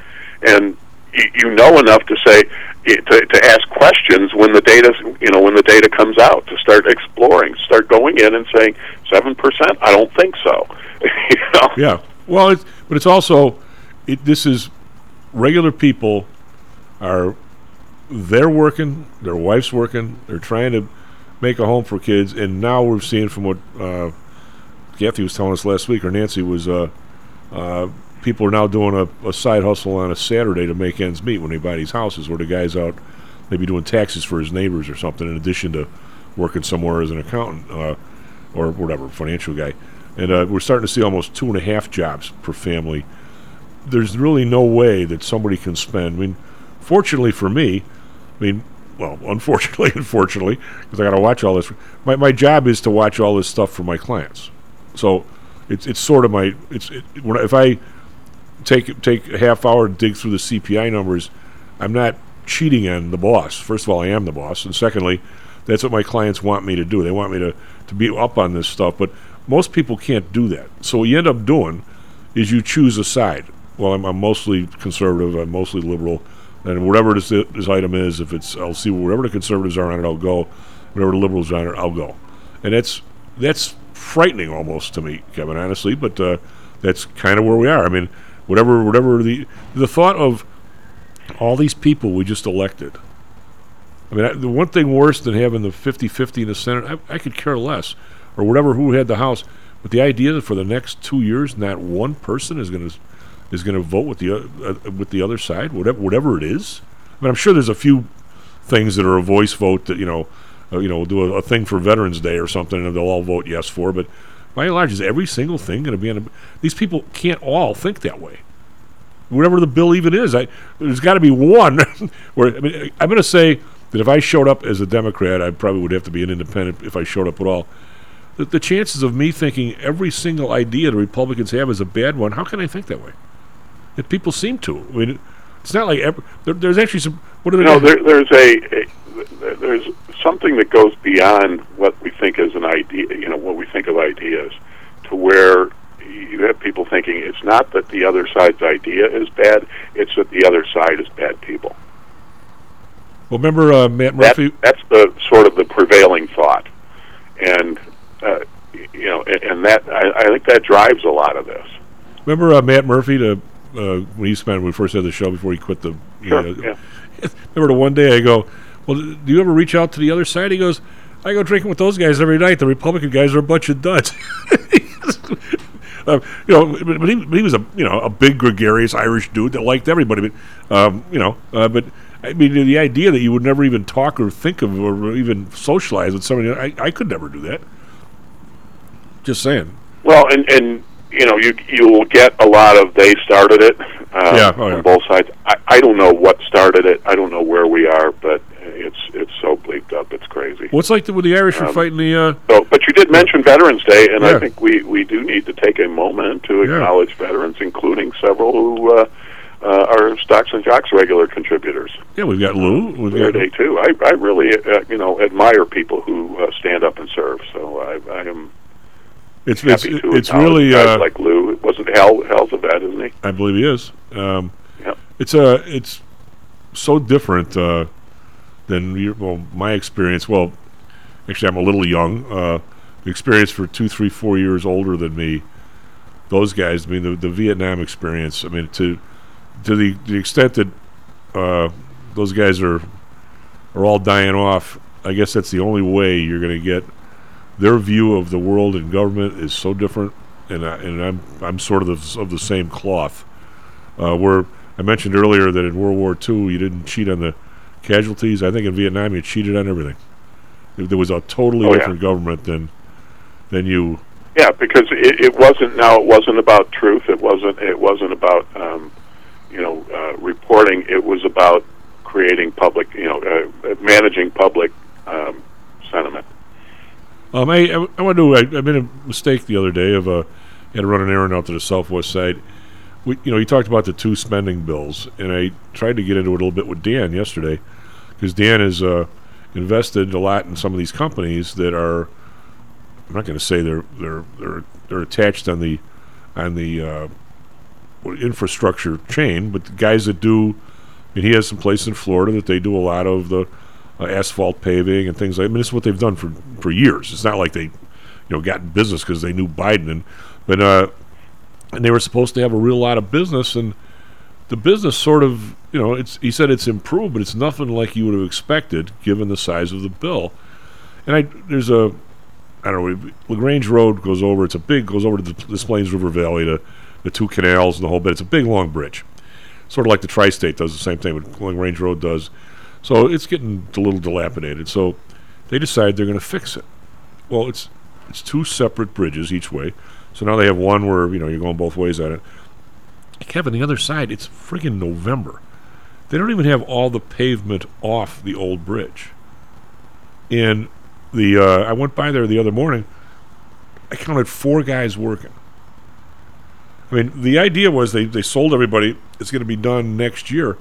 and you, know enough to say to, to ask questions when the data you know when the data comes out to start exploring, start going in and saying seven percent. I don't think so. you know. Yeah. Well, it's but it's also it, this is regular people are they're working, their wife's working, they're trying to make a home for kids, and now we're seeing from what uh, Kathy was telling us last week, or Nancy was, uh, uh, people are now doing a, a side hustle on a Saturday to make ends meet when they buy these houses, where the guy's out maybe doing taxes for his neighbors or something, in addition to working somewhere as an accountant uh, or whatever, financial guy. And uh, we're starting to see almost two and a half jobs per family. There's really no way that somebody can spend. I mean, fortunately for me, I mean, well, unfortunately, unfortunately, because I got to watch all this. My my job is to watch all this stuff for my clients. So it's it's sort of my it's it, if I take take a half hour to dig through the CPI numbers, I'm not cheating on the boss. First of all, I am the boss, and secondly, that's what my clients want me to do. They want me to to be up on this stuff, but most people can't do that. So what you end up doing is you choose a side. Well, I'm, I'm mostly conservative. I'm mostly liberal, and whatever this this item is, if it's I'll see whatever the conservatives are on it, I'll go. Whatever the liberals are on it, I'll go. And that's that's frightening almost to me, Kevin. Honestly, but uh, that's kind of where we are. I mean, whatever whatever the the thought of all these people we just elected I mean, I, the one thing worse than having the 50-50 in the Senate, I, I could care less, or whatever who had the House. But the idea that for the next two years, not one person is going to is going to vote with the o- uh, with the other side, whatever whatever it is. I mean, I'm sure there's a few things that are a voice vote that you know, uh, you know, do a, a thing for Veterans Day or something, and they'll all vote yes for. But by and large, is every single thing going to be on? A, these people can't all think that way. Whatever the bill even is, I, there's got to be one. where I mean, I'm going to say that if I showed up as a Democrat, I probably would have to be an independent if I showed up at all. The, the chances of me thinking every single idea the Republicans have is a bad one, how can I think that way? That people seem to. I mean, it's not like ever, there, there's actually some. What are they? No, there, there's a, a there's something that goes beyond what we think is an idea. You know, what we think of ideas, to where you have people thinking it's not that the other side's idea is bad; it's that the other side is bad people. Well, remember uh, Matt That, Murphy? that's the sort of the prevailing thought, and uh, you know, and, and that I, I think that drives a lot of this. Remember uh, Matt Murphy to uh, when he spent when we first had the show before he quit the. Sure, uh, yeah. Remember the one day I go, well, do you ever reach out to the other side? He goes, I go drinking with those guys every night. The Republican guys are a bunch of duds. um, you know, but, but he, but he was a you know a big gregarious Irish dude that liked everybody. But um, you know, uh, but I mean the idea that you would never even talk or think of or even socialize with somebody, I, I could never do that. Just saying. Well, and and you know, you you will get a lot of they started it um, Yeah, oh, yeah. on both sides. I, I don't know what started it. I don't know where we are, but it's it's so bleeped up. It's crazy. What's like the, when the Irish were Um, fighting the? Uh, So, but you did mention Veterans Day, and Yeah. I think we we do need to take a moment to Yeah. acknowledge veterans, including several who. Uh, uh, are Stocks and Jocks regular contributors. yeah, we've got Lou. We've got, day too. I, I really, uh, you know, admire people who uh, stand up and serve. So I, I am it's it's to it's really uh, like Lou. It wasn't Hal. Hal's a vet, isn't he? I believe he is. Um, Yep. It's uh, it's so different uh, your, well my experience. Well, actually, I'm a little young. Uh, experience for two, three, four years older than me. Those guys. I mean, the the Vietnam experience. I mean, to to the the extent that uh, those guys are are all dying off. I guess that's the only way you're going to get their view of the world and government is so different, and I, and I'm I'm sort of the, of the same cloth. Uh, where I mentioned earlier that in World War II you didn't cheat on the casualties. I think in Vietnam you cheated on everything. There- was a totally Oh, yeah. different government than than you. Yeah, because it, it wasn't. Now it wasn't about truth. It wasn't. It wasn't about um, you know uh, reporting. It was about creating public. You know, uh, managing public um, sentiment. Um, I I, I want to. I, I made a mistake the other day of uh, had to run an errand out to the southwest side. We, you know, you talked about the two spending bills, and I tried to get into it a little bit with Dan yesterday, because Dan has uh, invested a lot in some of these companies that are. I'm not going to say they're they're they're they're attached on the on the uh, infrastructure chain, but the guys that do. Mean, he has some place in Florida that they do a lot of the uh, asphalt paving and things like. I mean, is what they've done for for years. It's not like they, you know, got in business because they knew Biden, and but uh, and they were supposed to have a real lot of business, and the business sort of, you know, it's he said it's improved, but it's nothing like you would have expected given the size of the bill. And I there's a, I don't know, Lagrange Road goes over. It's a big goes over to the Des Plaines River Valley, the the two canals and the whole bit. It's a big long bridge, sort of like the tri-state does the same thing. What Lagrange Road does. So it's getting a little dilapidated. So they decide they're going to fix it. Well, it's it's two separate bridges each way. So now they have one where you know you're going both ways at it. Kevin, the other side, it's friggin' November. They don't even have all the pavement off the old bridge. And the uh, I went by there the other morning. I counted four guys working. I mean, the idea was they, they sold everybody. It's going to be done next year.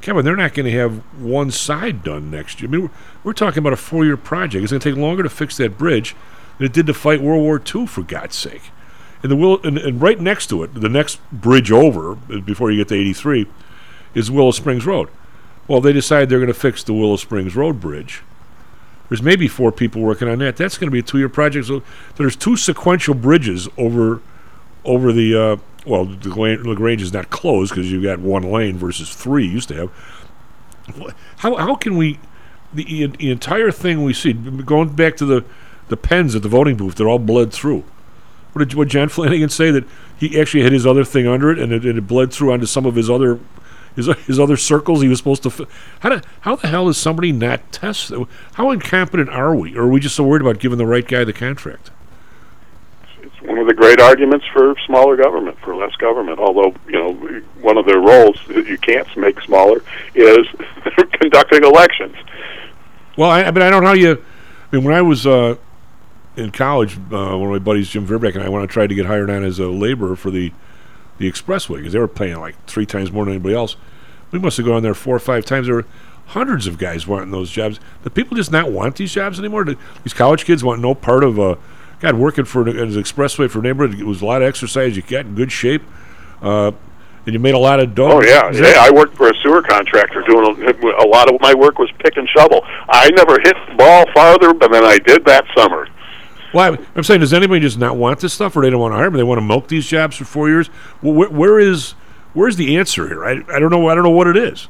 Kevin, they're not going to have one side done next year. I mean, we're, we're talking about a four year project. It's going to take longer to fix that bridge than it did to fight World War II, for God's sake. And the will and, and right next to it, the next bridge over uh, before you get to 83 is Willow Springs Road. Well, they decide they're going to fix the Willow Springs Road bridge. There's maybe four people working on that. That's going to be a two-year project. So there's two sequential bridges over over the uh, well, the Lagrange is not closed because you've got one lane versus three used to have. How how can we the, the entire thing we see, going back to the, the pens at the voting booth, they're all bled through. What did what John Flanagan say that he actually had his other thing under it, and it, and it bled through onto some of his other his his other circles he was supposed to. Fi- how do, how the hell is somebody not test? How incompetent are we, or are we just so worried about giving the right guy the contract? It's one of the great arguments for smaller government, for less government. Although you know one of their roles that you can't make smaller is conducting elections. Well, I, I mean, I don't know how you. I mean, when I was uh, in college, uh, one of my buddies, Jim Verbeck, and I, when I tried to get hired on as a laborer for the the expressway, because they were paying like three times more than anybody else. We must have gone there four or five times. There were hundreds of guys wanting those jobs. Do people just not want these jobs anymore? These college kids want no part of uh, God working for an, an expressway for a neighborhood. It was a lot of exercise. You got in good shape, uh, and you made a lot of dough. Oh yeah, yeah. I worked for a sewer contractor. Doing a, a lot of my work was pick and shovel. I never hit the ball farther than I did that summer. Well, I'm- saying, does anybody just not want this stuff, or they don't want to hire them? They want to milk these jobs for four years. Well, where, where is where's the answer here? I, I don't know. I don't know what it is.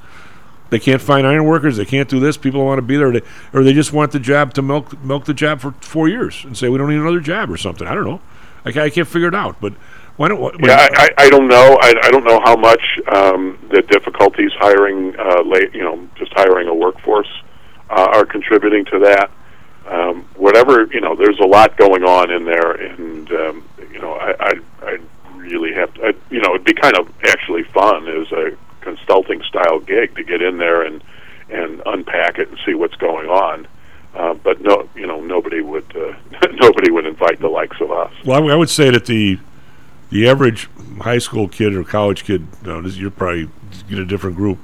They can't find iron workers. They can't do this. People want to be there, or they, or they just want the job to milk milk the job for four years and say we don't need another job or something. I don't know. I, I can't figure it out. But why don't? Why, Yeah, I, I I don't know. I, I don't know how much um, the difficulties hiring, uh, late, you know, just hiring a workforce uh, are contributing to that. Um, whatever, you know, there's a lot going on in there, and um, you know, I, I, I really have, to, I, you know, it'd be kind of actually fun as a consulting style gig to get in there and and unpack it and see what's going on. Uh, but no, you know, nobody would uh, nobody would invite the likes of us. Well, I, I would say that the the average high school kid or college kid, no, this, you're probably get a different group.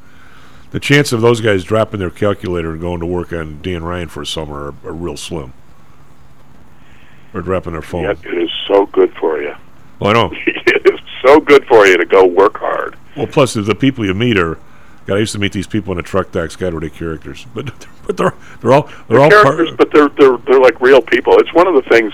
The chance of those guys dropping their calculator and going to work on Dan Ryan for a summer are, are real slim. Or dropping their phone. Yet it is so good for you. Well, I know. it is so good for you to go work hard. Well, plus the, the people you meet are. God, I used to meet these people in the truck docks. God, were they characters? But but they're they're all they're, They're all characters, but they're they're they're like real people. It's one of the things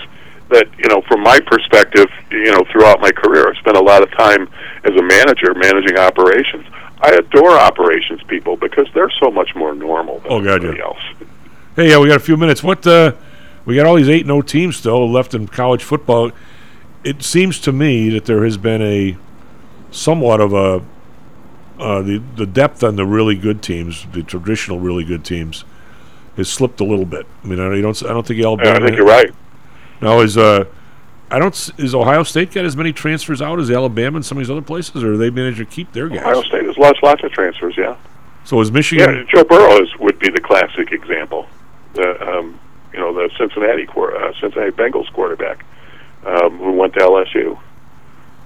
that you know, from my perspective, you know, throughout my career, I spent a lot of time as a manager managing operations. I adore operations people because they're so much more normal than Oh, God, everybody yeah. else. Hey, yeah, we got a few minutes. What uh, we got all these eight no teams still left in college football. It seems to me that there has been a somewhat of a uh, the the depth on the really good teams, the traditional really good teams, has slipped a little bit. I mean, I, don't. I don't think Alabama. I think you're right. Now is uh, I don't. Is Ohio State got as many transfers out as Alabama and some of these other places, or they managed to keep their guys? Ohio State has lots lots of transfers. Yeah, So is Michigan? yeah. Joe Burrow is, would be the classic example. The um, you know the Cincinnati uh, Cincinnati Bengals quarterback um, who went to LSU.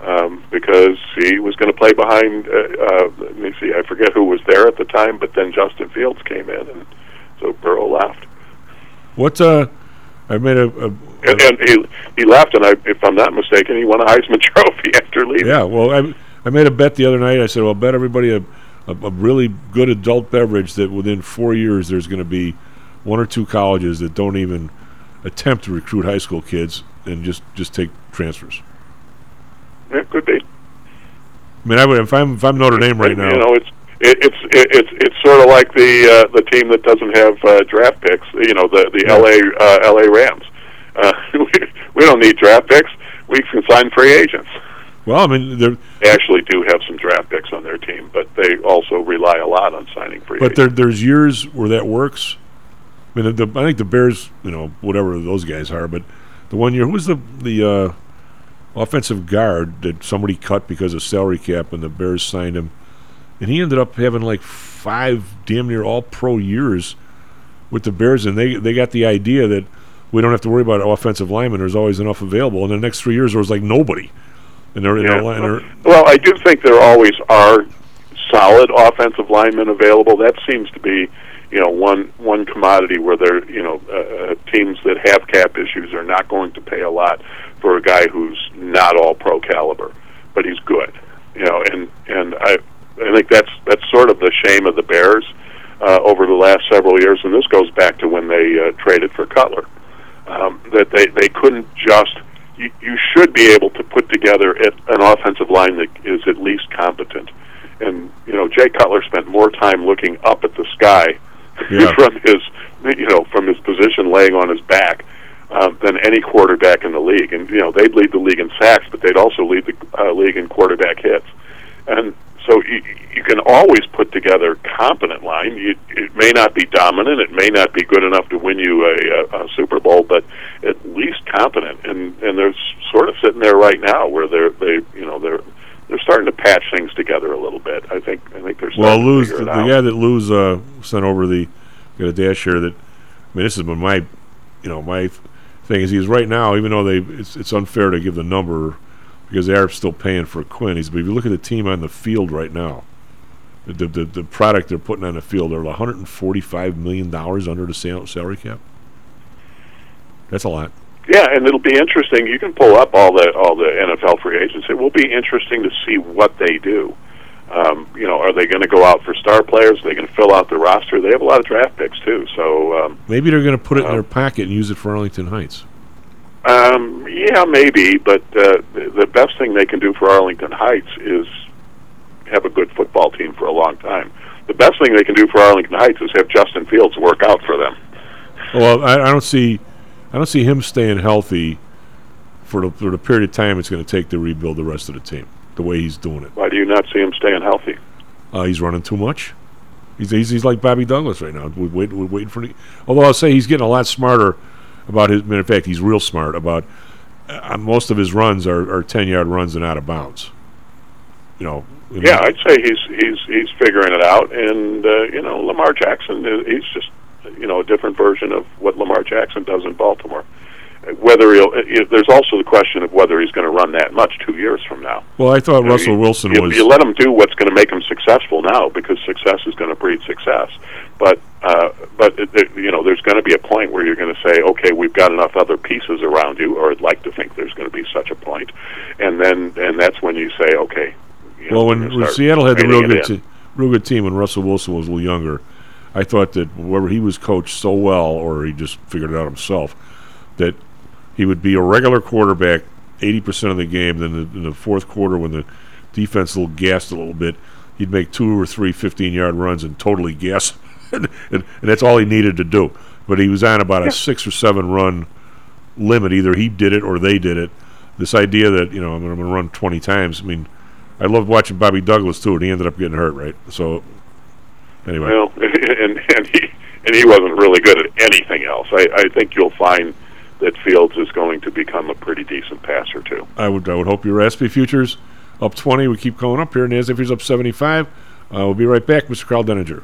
um, because he was going to play behind. Uh, uh, let me see, I forget who was there at the time, but then Justin Fields came in, and so Burrow left. What? Uh, I made a, a And, and he he left, and I, if I'm not mistaken, he won a Heisman Trophy after leaving. Yeah, well, I I made a bet the other night. I said, "Well, bet everybody a, a, a really good adult beverage that within four years there's going to be one or two colleges that don't even attempt to recruit high school kids and just just take transfers." It could be. I mean, I would if I'm if I'm Notre Dame right now. You know, it's it, it's it, it's it's sort of like the uh, the team that doesn't have uh, draft picks. You know, the the LA uh, LA Rams. Uh, we, we don't need draft picks. We can sign free agents. well, I mean, They actually do have some draft picks on their team, but they also rely a lot on signing free but agents. there there's years where that works. I mean, the, I think the Bears, you know, whatever those guys are, but the one year, who was the the uh, offensive guard that somebody cut because of salary cap, and the Bears signed him, and he ended up having like five damn near all pro years with the Bears, and they they got the idea that we don't have to worry about offensive linemen. There's always enough available, and the next three years there was like nobody, and they're, Yeah. they're, they're Well, I do think there always are solid offensive linemen available. That seems to be, you know, one one commodity where there, you know, uh, uh, teams that have cap issues are not going to pay a lot for a guy who's not all pro caliber, but he's good. You know, and and I I think that's that's sort of the shame of the Bears uh, over the last several years, and this goes back to when they uh, traded for Cutler. Um, that they they couldn't just you, you should be able to put together it, an offensive line that is at least competent. And you know, Jay Cutler spent more time looking up at the sky Yeah. from his you know from his position laying on his back um, than any quarterback in the league. And you know they'd lead the league in sacks, but they'd also lead the uh, league in quarterback hits. And so you, you can always put together competent line. You, it may not be dominant, it may not be good enough to win you a, a, a Super Bowl, but at least competent. And and they're sort of sitting there right now where they're they you know they're they're starting to patch things together a little bit. I think I think they're starting Well, Lou's the, the guy that Lou's uh, sent over the got a dash here that I mean this has been my you know my thing is he's right now even though they it's, it's unfair to give the number because they are still paying for Quinn. He's but if you look at the team on the field right now, the the, the, the product they're putting on the field they're 145 million dollars under the sal- salary cap. That's a lot. Yeah, and it'll be interesting. You can pull up all the all the NFL free agents. It will be interesting to see what they do. Um, you know, are they going to go out for star players? Are they going to fill out the roster? They have a lot of draft picks too. So um, Maybe they're going to put it in their pocket and use it for Arlington Heights. Um, yeah, maybe, but uh, the the best thing they can do for Arlington Heights is have a good football team for a long time. The best thing they can do for Arlington Heights is have Justin Fields work out for them. Well, I, I don't see, I don't see him staying healthy for the, for the period of time it's going to take to rebuild the rest of the team. The way he's doing it, Why do you not see him staying healthy? uh, he's running too much. He's, he's he's like Bobby Douglas right now. We're, wait, we're waiting for the. Although I'll say he's getting a lot smarter about his. Matter of fact, he's real smart about. Uh, most of his runs are, are ten yard runs and out of bounds. You know. you know, Yeah, I'd say he's he's he's figuring it out, and uh, you know Lamar Jackson, uh, he's just you know a different version of what Lamar Jackson does in Baltimore. Whether he'll, uh, you- there's also the question of whether he's going to run that much two years from now. Well, I thought You know, Russell you- Wilson you, was. You let him do what's going to make him successful now, because success is going to breed success. But uh, but it, it- you know, there's going to be a point where you're going to say, okay, we've got enough other pieces around you, or I'd like to think there's going to be such a point, and then and that's when you say, okay. You well, we're when, when Seattle had the real good, te- real good team when Russell Wilson was a little younger, I thought that whether he was coached so well or he just figured it out himself, that he would be a regular quarterback 80% of the game. Then the, in the fourth quarter, when the defense a little gassed a little bit, he'd make two or three 15 yard runs and totally gas. and, and, and that's all he needed to do. But he was on about a six or seven run limit. Either he did it or they did it. This idea that, you know, I'm going to run 20 times, I mean, I loved watching Bobby Douglas too, and he ended up getting hurt, right? So, anyway. Well, and and he and he wasn't really good at anything else. I, I think you'll find that Fields is going to become a pretty decent passer too. I would I would hope your SP futures up 20. We keep going up here. and as if he's up 75. Uh, we'll be right back, Mr. Karl Denninger.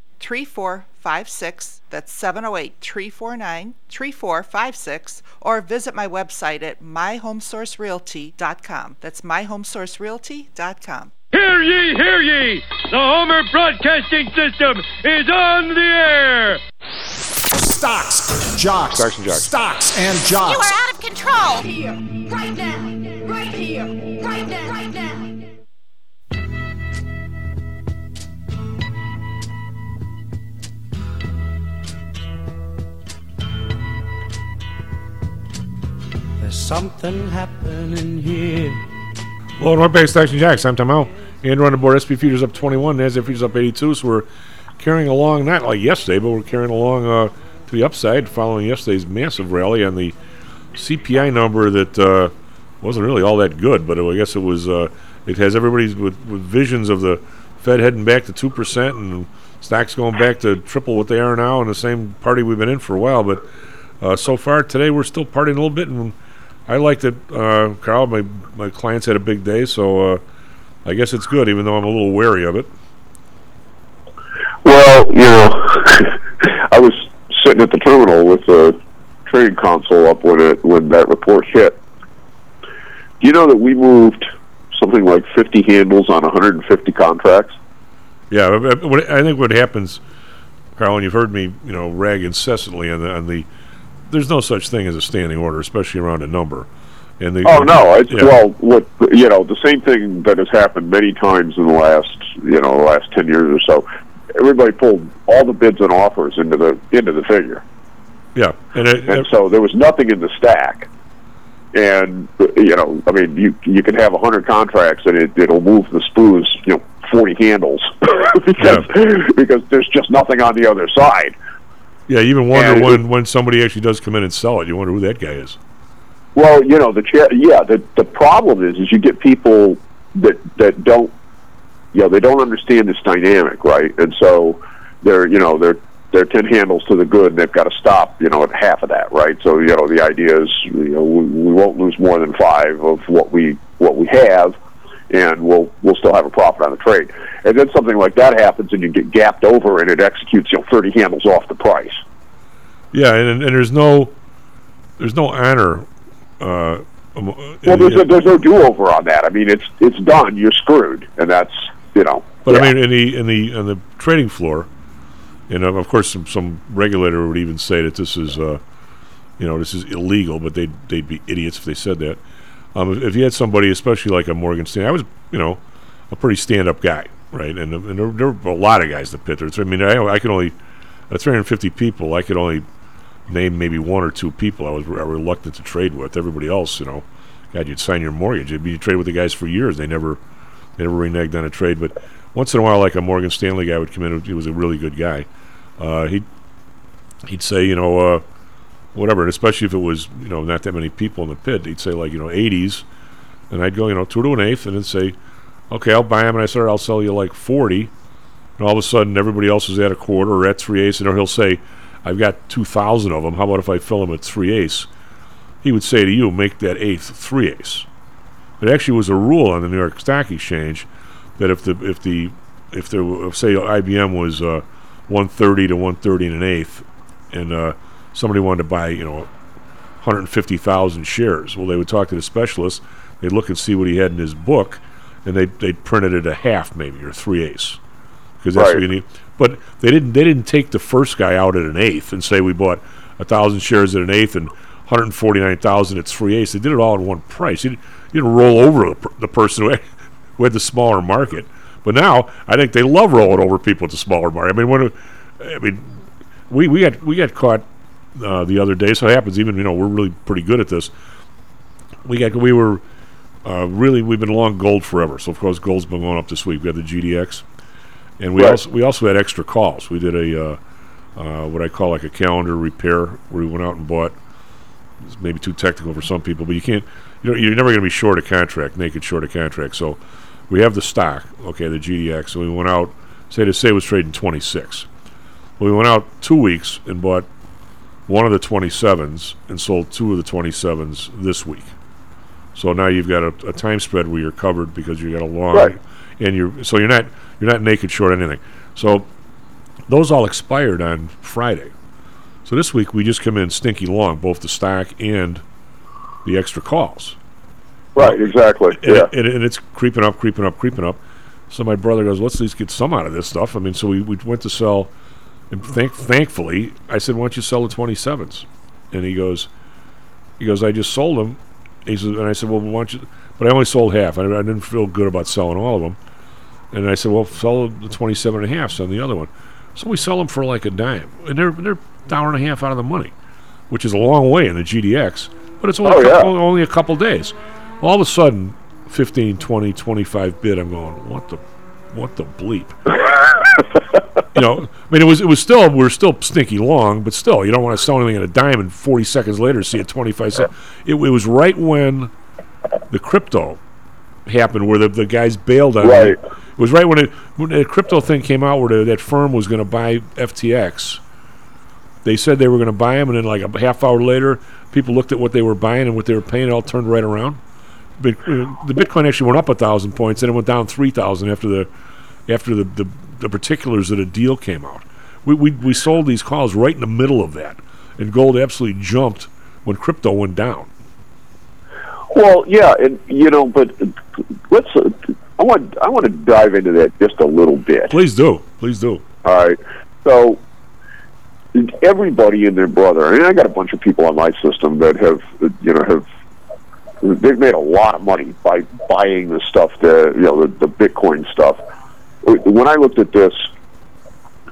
3456. That's 708 349 3456. Or visit my website at myhomesourcerealty.com. That's myhomesourcerealty.com. Hear ye, hear ye! The Homer Broadcasting System is on the air! Stocks, jocks, Stocks and jocks. stocks and jocks. You are out of control. Here, right now, There's something happening here. Hello, North Bay Stocks and Jocks. I'm Tom Howell. And on the board, SP Futures up 21, NASDAQ Futures up 82. So we're carrying along, not like yesterday, but we're carrying along uh, to the upside following yesterday's massive rally on the CPI number that uh, wasn't really all that good, but I guess it was. Uh, it has everybody's with, with visions of the Fed heading back to 2% and stocks going back to triple what they are now in the same party we've been in for a while. But uh, so far today, we're still partying a little bit, and I liked it. Uh, Karl, my, my clients had a big day, so uh, I guess it's good, even though I'm a little wary of it. Well, you know, I was sitting at the terminal with the trading console up when it when that report hit. Do you know that we moved something like 50 handles on 150 contracts? Yeah, I- I- what- I think what happens, Karl, and you've heard me, you know, rag incessantly on the on the. There's no such thing as a standing order, especially around a number. And the, Oh no! It's, yeah. Well, what you know, the same thing that has happened many times in the last you know the last 10 years or so. Everybody pulled all the bids and offers into the into the figure. yeah, and it, and so there was nothing in the stack. And you know, I mean, you you can have a hundred contracts and it it'll move the spoos, you know, forty handles because because there's just nothing on the other side. Yeah, you even wonder and- when when somebody actually does come in and sell it. You wonder who that guy is. Well, you know, the chair. yeah, the the problem is is you get people that that don't you know, they don't understand this dynamic, right? And so they're, you know, they're they're ten handles to the good, and they've got to stop, you know, at half of that, right? So you know, the idea is, you know, we, we won't lose more than five of what we what we have, and we'll we'll still have a profit on the trade. And then something like that happens, and you get gapped over, and it executes, you know, thirty handles off the price. Yeah, and and there's no there's no honor. Uh, um, Well, there's, the- no, there's no do over on that. I mean, it's it's done. You're screwed, and that's you know. But yeah. I mean, in the in the on the trading floor, and of of course, some some regulator would even say that this is, uh, you know, this is illegal. But they'd they'd be idiots if they said that. Um, if, if you had somebody, especially like a Morgan Stanley, I was, you know, a pretty stand-up guy, right? And, and there, there were a lot of guys that pit there. I mean, I, I could only, at 350 people, I could only name maybe one or two people I was re- reluctant to trade with. Everybody else, you know, God, you'd sign your mortgage. You'd be trade with the guys for years. They never, they never reneged on a trade. But once in a while, like a Morgan Stanley guy would come in. He was a really good guy. Uh, he'd he'd say, you know, uh, whatever, and especially if it was, you know, not that many people in the pit, he'd say like, you know, 80s, and I'd go, you know, two to an eighth, and then say, okay, I'll buy them, and I said, I'll sell you like 40, and all of a sudden everybody else is at a quarter or at three eighths, and he'll say, I've got 2,000 of them. How about if I fill them at three eighths? He would say to you, make that eighth three eighths. It actually was a rule on the New York Stock Exchange that if the if the if there were, say IBM was uh, 130 to 130 and an eighth, and uh, somebody wanted to buy you know 150,000 shares, well they would talk to the specialist. They'd look and see what he had in his book, and they they'd print it at a half maybe or three eighths because that's what you need. But they didn't they didn't take the first guy out at an eighth and say we bought a thousand shares at an eighth and 149,000 at three eighths. They did it all at one price. You didn't, you didn't roll over the, per- the person who had, who had the smaller market. But now I think they love rolling over people at the smaller market. I mean, when I mean, we we got we got caught uh, the other day. So it happens. Even you know we're really pretty good at this. We got we were uh, really we've been long gold forever. So of course gold's been going up this week. We had the GDX, and we Right. also we also had extra calls. We did a uh, uh, what I call like a calendar repair where we went out and bought it's maybe too technical for some people, but you can't. You know, you're never going to be short a contract, naked short a contract. So we have the stock, okay, the GDX. So we went out. Say to say it was trading 26. We went out two weeks and bought one of the 27s and sold two of the 27s this week. So now you've got a, a time spread where you're covered because you got a long, Right. and you're so you're not you're not naked short anything. So those all expired on Friday. So this week we just come in stinky long, both the stock and the extra calls. Right, exactly. And, yeah. and, and it's creeping up, creeping up, creeping up. So my brother goes, let's at least get some out of this stuff. I mean, so we, we went to sell, and thank, thankfully, I said, why don't you sell the 27s? And he goes, he goes, I just sold them. He says, and I said, well, why don't you, but I only sold half. I, I didn't feel good about selling all of them. And I said, well, sell the 27 and a half, sell the other one. So we sell them for like a dime. And they're, they're dollar and a half out of the money, which is a long way in the GDX, but it's only, Oh, a yeah. couple, only a couple days. All of a sudden, 15, 20, 25 bid, I'm going, what the, what the bleep? you know, I mean, it was it was still we are still stinky long, but still, you don't want to sell anything at a dime and 40 seconds later see a 25 cent. It, it was right when the crypto happened, where the, the guys bailed on Right. it. It was right when it when the crypto thing came out, where the, that firm was going to buy FTX. They said they were going to buy them, and then like a half hour later, people looked at what they were buying and what they were paying. It all turned right around. Bit, uh, the Bitcoin actually went up a thousand points, and it went down three thousand after the after the, the, the particulars of the deal came out. We, we we sold these calls right in the middle of that, and gold absolutely jumped when crypto went down. Well, yeah, and you know, but let's. Uh, I want. I want to dive into that just a little bit. Please do. Please do. All right. So everybody and their brother. I mean, I got a bunch of people on my system that have, uh, you know, have they've made a lot of money by buying the stuff, the you know, the, the Bitcoin stuff. When I looked at this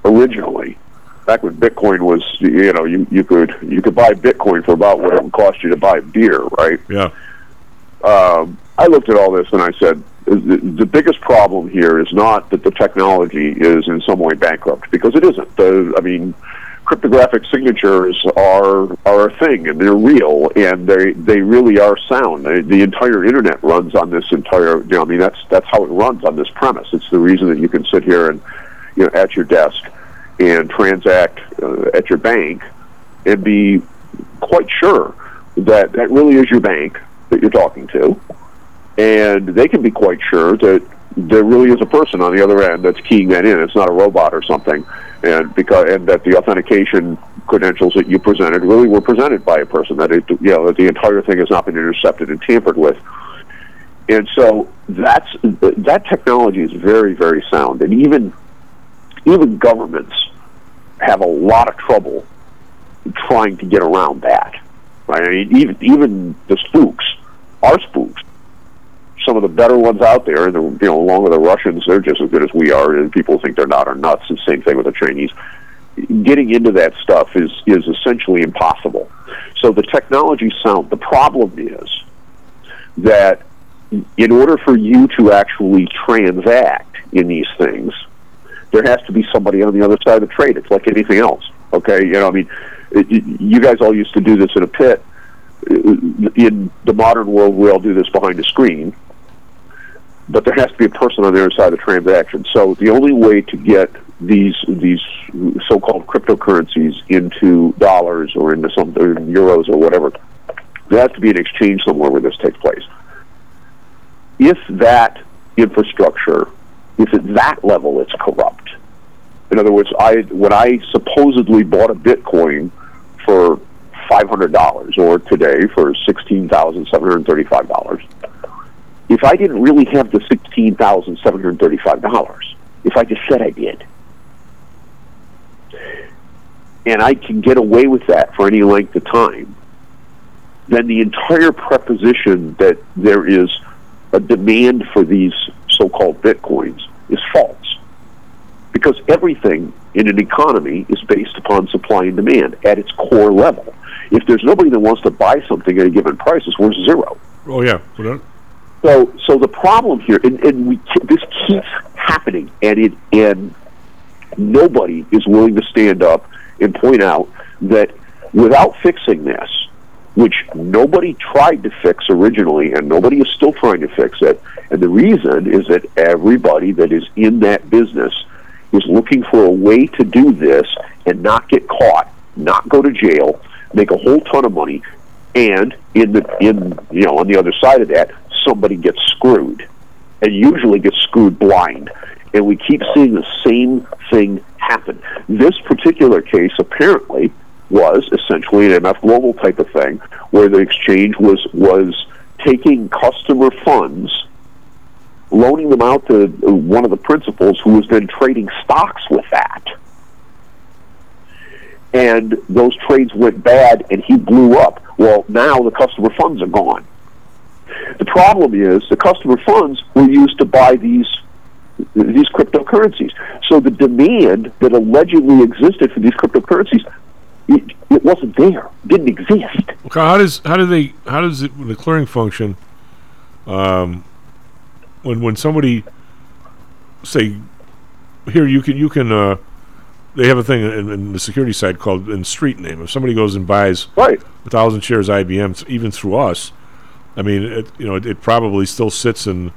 originally, back when Bitcoin was, you know, you you could you could buy Bitcoin for about what it would cost you to buy beer, right? Yeah. um, I looked at all this and I said, the, the biggest problem here is not that the technology is in some way bankrupt, because it isn't. The, I mean, cryptographic signatures are are a thing, and they're real, and they they really are sound. The, entire internet runs on this entire. You know, I mean, that's that's how it runs on this premise. It's the reason that you can sit here and, you know, at your desk and transact uh, at your bank and be quite sure that that really is your bank that you're talking to, and they can be quite sure that there really is a person on the other end that's keying that in. It's not a robot or something, and because and that the authentication credentials that you presented really were presented by a person. That it, you know that the entire thing has not been intercepted and tampered with. And so that's that technology is very very sound, and even even governments have a lot of trouble trying to get around that. Right? I mean, even even the spooks, our spooks, some of the better ones out there, and you know, along with the Russians, they're just as good as we are, and people think they're not are nuts. And same thing with the Chinese. Getting into that stuff is is essentially impossible. So the technology sound. The problem is that in order for you to actually transact in these things, there has to be somebody on the other side of the trade. It's like anything else. Okay, you know, I mean, you guys all used to do this in a pit. In the modern world, we all do this behind a screen. But there has to be a person on the other side of the transaction. So the only way to get these these so-called cryptocurrencies into dollars or into some or euros or whatever, there has to be an exchange somewhere where this takes place. If that infrastructure, if at that level it's corrupt, in other words, I when I supposedly bought a Bitcoin for five hundred dollars, or today for sixteen thousand seven hundred thirty-five dollars, if I didn't really have the sixteen thousand seven hundred thirty-five dollars, if I just said I did, and I can get away with that for any length of time, then the entire preposition that there is a demand for these so-called bitcoins is false because everything in an economy is based upon supply and demand at its core level. If there's nobody that wants to buy something at a given price, it's worth zero. Oh yeah. So, so the problem here, and, and we this keeps happening, and it and nobody is willing to stand up and point out that without fixing this, which nobody tried to fix originally, and nobody is still trying to fix it. And the reason is that everybody that is in that business is looking for a way to do this and not get caught, not go to jail, make a whole ton of money, and in the in you know on the other side of that, somebody gets screwed, and usually gets screwed blind. And we keep seeing the same thing happen. This particular case apparently was essentially an MF Global type of thing, where the exchange was was taking customer funds, loaning them out to one of the principals, who was then trading stocks with that. And those trades went bad, and he blew up. Well, now the customer funds are gone. The problem is the customer funds were used to buy these these cryptocurrencies. So the demand that allegedly existed for these cryptocurrencies, it, it wasn't there, didn't exist. Okay, how does how do they how does it the clearing function? Um, when when somebody say here you can you can uh, they have a thing in, in the security side called in street name. If somebody goes and buys right. a thousand shares IBM, th- even through us, I mean, it, you know, it, it probably still sits in.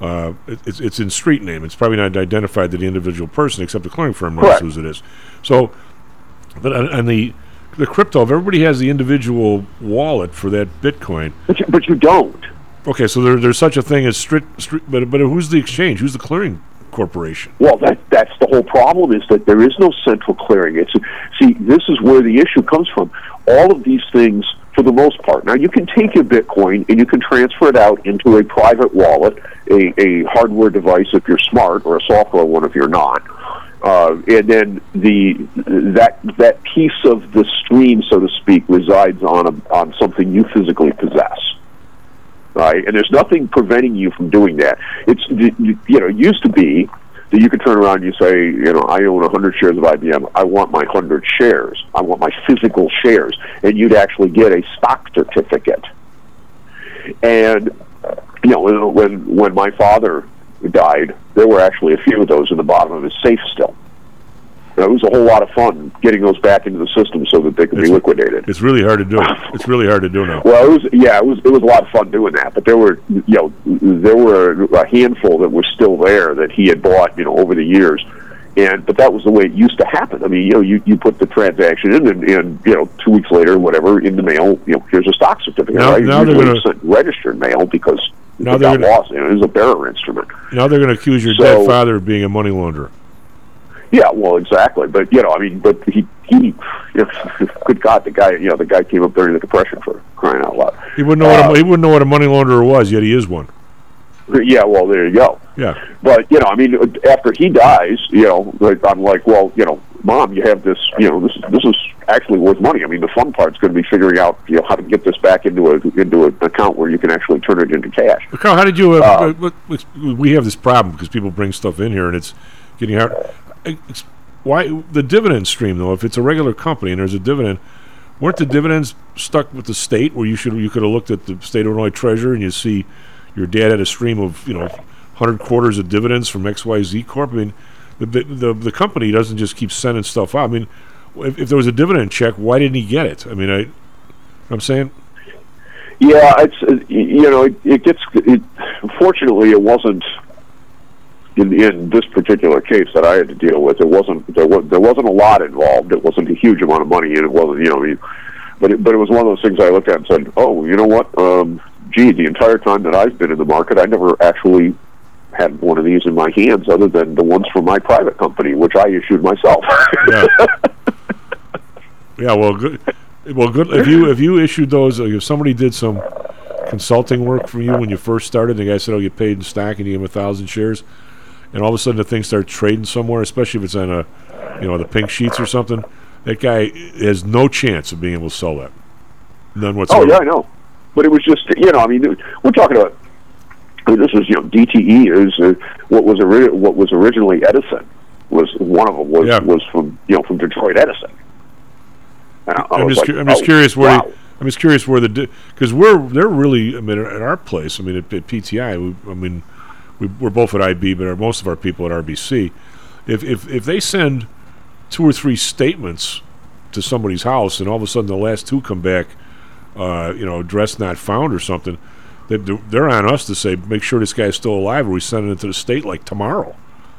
Uh, it, it's it's in street name. It's probably not identified to the individual person, except the clearing firm knows whose it is. So, but on, on the the crypto, if everybody has the individual wallet for that Bitcoin, but you, but you don't. Okay, so there, there's such a thing as strict, strict but but who's the exchange? Who's the clearing corporation? Well, that that's the whole problem is that there is no central clearing. It's see, this is where the issue comes from. All of these things, for the most part, now you can take your Bitcoin and you can transfer it out into a private wallet, a, a hardware device if you're smart, or a software one if you're not. Uh, and then the that that piece of the stream, so to speak, resides on a, on something you physically possess right? And there's nothing preventing you from doing that. It's you know it used to be that you could turn around and you say, you know, I own 100 shares of IBM. I want my 100 shares. I want my physical shares, and you'd actually get a stock certificate. And you know, when when my father died, there were actually a few of those in the bottom of his safe still. It was a whole lot of fun getting those back into the system so that they could be liquidated. It's really hard to do. it's really hard to do now. Well, it was yeah, it was it was a lot of fun doing that. But there were you know there were a handful that were still there that he had bought you know over the years, and but that was the way it used to happen. I mean, you know, you you put the transaction in, and, and you know, two weeks later, whatever, in the mail, you know, here's a stock certificate. Now- right? now they're gonna- it's registered mail because Now it they're got gonna- lost. You know, it was a bearer instrument. Now they're going to accuse your So- dead father of being a money launderer. Yeah, well, exactly. But you know, I mean, but he he, you know, good God, the guy, you know, the guy came up during the depression for crying out loud. He wouldn't know Uh, what a, he wouldn't know what a money launderer was, yet he is one. Yeah, well, there you go. Yeah. But you know, I mean, after he dies, you know, like, I'm like, well, you know, mom, you have this, you know, this this is actually worth money. I mean, the fun part's going to be figuring out, you know, how to get this back into a into an account where you can actually turn it into cash. Karl, how did you? Uh, uh, we have this problem because people bring stuff in here and it's getting hard. Why the dividend stream though? If it's a regular company and there's a dividend, weren't the dividends stuck with the state? Where you should you could have looked at the state of Illinois treasurer and you see your dad had a stream of you know hundred quarters of dividends from X Y Z Corp. I mean, the, the the company doesn't just keep sending stuff out. I mean, if, if there was a dividend check, why didn't he get it? I mean, I. I'm saying Yeah, it's you know, it, it gets. It, fortunately, it wasn't in in this particular case that I had to deal with. It wasn't there was there wasn't a lot involved. It wasn't a huge amount of money, and it wasn't you know. I mean, but it, but it was one of those things I looked at and said, oh, you know what? Um, gee, the entire time that I've been in the market, I never actually had one of these in my hands, other than the ones from my private company, which I issued myself. Yeah. yeah. Well, good. Well, good. If you if you issued those, if somebody did some consulting work for you when you first started, the guy said, "Oh, you paid in stock and you gave him a thousand shares," and all of a sudden the thing starts trading somewhere, especially if it's on a, you know, the pink sheets or something. That guy has no chance of being able to sell that. None Oh yeah, I know. But it was just you know, I mean, we're talking about. I mean, this was you know, DTE is uh, what was ori- what was originally Edison was one of them was was from you know from Detroit Edison. I, I I'm just, like, cu- I'm just oh, curious where wow. the, I'm just curious where the because we're they're really I mean at our place I mean at, at PTI we, I mean we, we're both at IB but most of our people at RBC if if if they send two or three statements to somebody's house and all of a sudden the last two come back uh, you know, address not found or something, they're- they're on us to say, make sure this guy's still alive, or we send it into the state like tomorrow.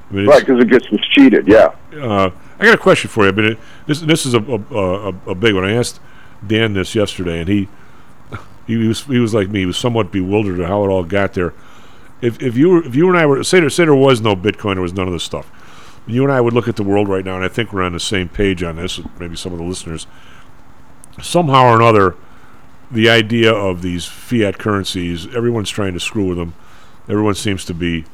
I mean, Right, because it gets cheated. Yeah. uh, I got a question for you. But it, this this is a a, a a big one. I asked Dan this yesterday, and he he was he was like me. He was somewhat bewildered at how it all got there. If if you were, if you and I were say there say there was no Bitcoin, there was none of this stuff. You and I would look at the world right now, and I think we're on the same page on this. Maybe some of the listeners. Somehow or another, the idea of these fiat currencies, everyone's trying to screw with them. Everyone seems to be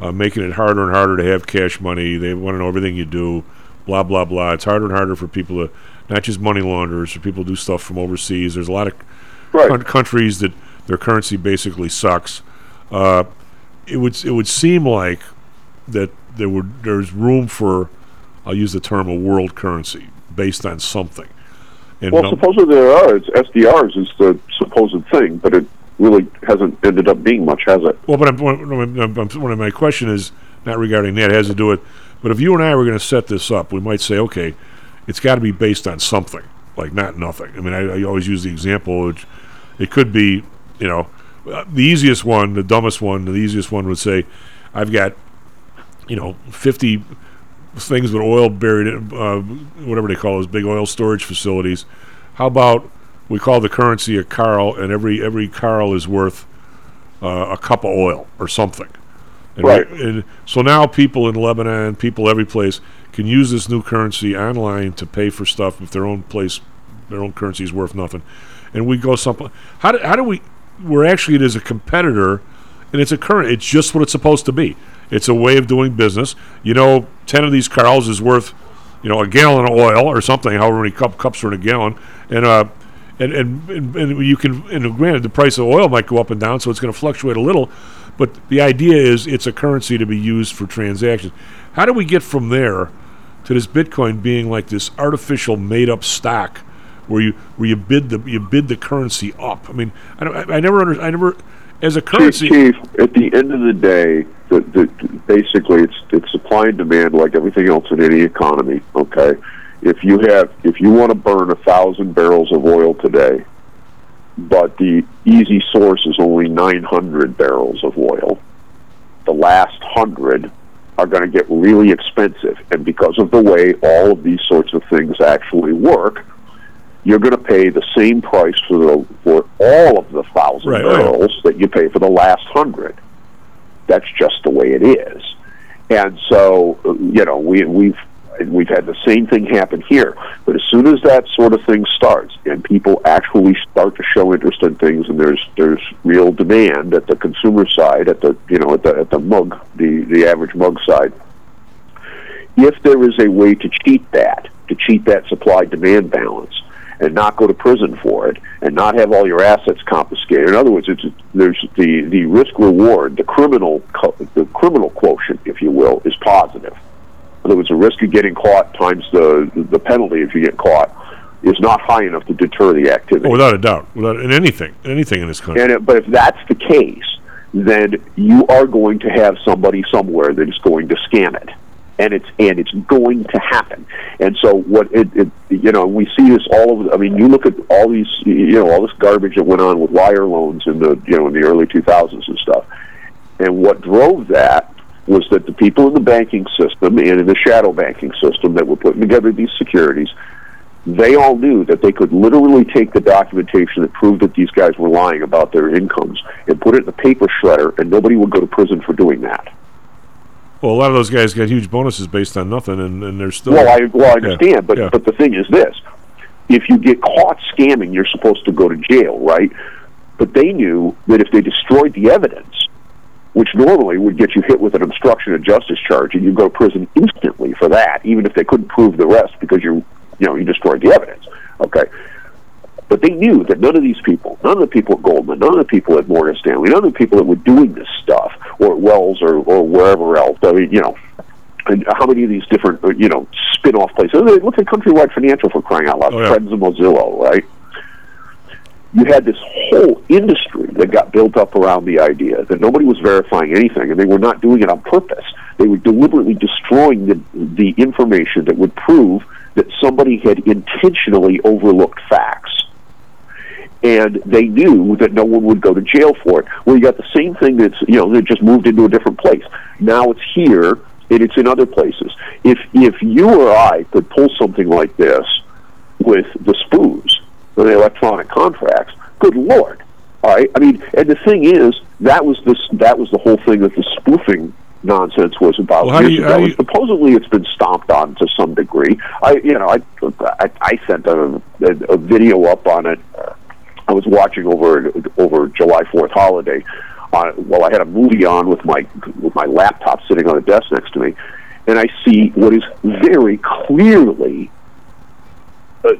uh, making it harder and harder to have cash money. They want to know everything you do, blah blah blah. It's harder and harder for people to not just money launderers, for people to do stuff from overseas. There's a lot of coun- countries that their currency basically sucks. Uh, it would it would seem like that there would there's room for I'll use the term a world currency based on something. And well, no- supposedly there are. It's SDRs is the supposed thing, but it really hasn't ended up being much, has it? Well, but I'm, one, one, of my question is not regarding that. It has to do with, but if you and I were going to set this up, we might say, okay, it's got to be based on something, like not nothing. I mean, I, I always use the example. Which it could be, you know, the easiest one, the dumbest one, the easiest one would say, I've got, you know, 50 things with oil buried in, uh, whatever they call those big oil storage facilities. How about we call the currency a carl, and every every carl is worth uh, a cup of oil or something. And we- Right. and so now people in Lebanon, people every place, can use this new currency online to pay for stuff if their own place, their own currency is worth nothing. And we go some. How do, how do we? We're actually it is a competitor, and it's a current. It's just what it's supposed to be. It's a way of doing business. You know, ten of these carls is worth, you know, a gallon of oil or something. However many cup, cups are in a gallon, and uh, and, and and and you can. And granted, the price of oil might go up and down, so it's going to fluctuate a little. But the idea is it's a currency to be used for transactions. How do we get from there to this Bitcoin being like this artificial made-up stock, where you where you bid the you bid the currency up? I mean, I don't, I, I never under, I never as a currency. Chief, at the end of the day, the, the, basically it's it's supply and demand like everything else in any economy. Okay, if you have if you want to burn a thousand barrels of oil today, but the easy source is only nine hundred barrels of oil, the last hundred are going to get really expensive, and because of the way all of these sorts of things actually work. You're going to pay the same price for the for all of the thousand Right, right. barrels that you pay for the last hundred. That's just the way it is. And so, you know, we, we've we've had the same thing happen here. But as soon as that sort of thing starts, and people actually start to show interest in things, and there's there's real demand at the consumer side, at the you know at the at the mug, the the average mug side. If there is a way to cheat that, to cheat that supply demand balance, and not go to prison for it, and not have all your assets confiscated. In other words, it's there's the the risk reward, the criminal co- the criminal quotient, if you will, is positive. In other words, the risk of getting caught times the the penalty if you get caught is not high enough to deter the activity. Oh, without a doubt, without in anything, in anything in this country. And it, but if that's the case, then you are going to have somebody somewhere that is going to scam it, and it's and it's going to happen. And so what it, it you know we see this all over. I mean, you look at all these you know all this garbage that went on with wire loans in the you know in the early 2000s and stuff. And what drove that was that the people in the banking system and in the shadow banking system that were putting together these securities they all knew that they could literally take the documentation that proved that these guys were lying about their incomes and put it in a paper shredder, and nobody would go to prison for doing that. Well, a lot of those guys got huge bonuses based on nothing, and, and they're still. Well, I well I Yeah, understand, but yeah. but the thing is this: if you get caught scamming, you're supposed to go to jail, right? But they knew that if they destroyed the evidence, which normally would get you hit with an obstruction of justice charge, and you go to prison instantly for that, even if they couldn't prove the rest because you you know you destroyed the evidence. Okay. But they knew that none of these people, none of the people at Goldman, none of the people at Morgan Stanley, none of the people that were doing this stuff, or Wells or, or wherever else, I mean, you know, and how many of these different, uh, you know, spin-off places? Look at Countrywide Financial for crying out loud, Oh, yeah. Friends of Mozilo, right? You had this whole industry that got built up around the idea that nobody was verifying anything, and they were not doing it on purpose. They were deliberately destroying the, the information that would prove that somebody had intentionally overlooked facts. And they knew that no one would go to jail for it. Well, you got the same thing that's you know that just moved into a different place. Now it's here and it's in other places. If if you or I could pull something like this with the spoos, the electronic contracts, good lord. All right. I mean, and the thing is, that was this that was the whole thing that the spoofing nonsense was about Well, years you- ago. you- Supposedly, it's been stomped on to some degree. I, you know, I I, I sent a, a, a video up on it. Uh, I was watching over over July Fourth holiday. Uh, while I had a movie on with my with my laptop sitting on a desk next to me, and I see what is very clearly uh,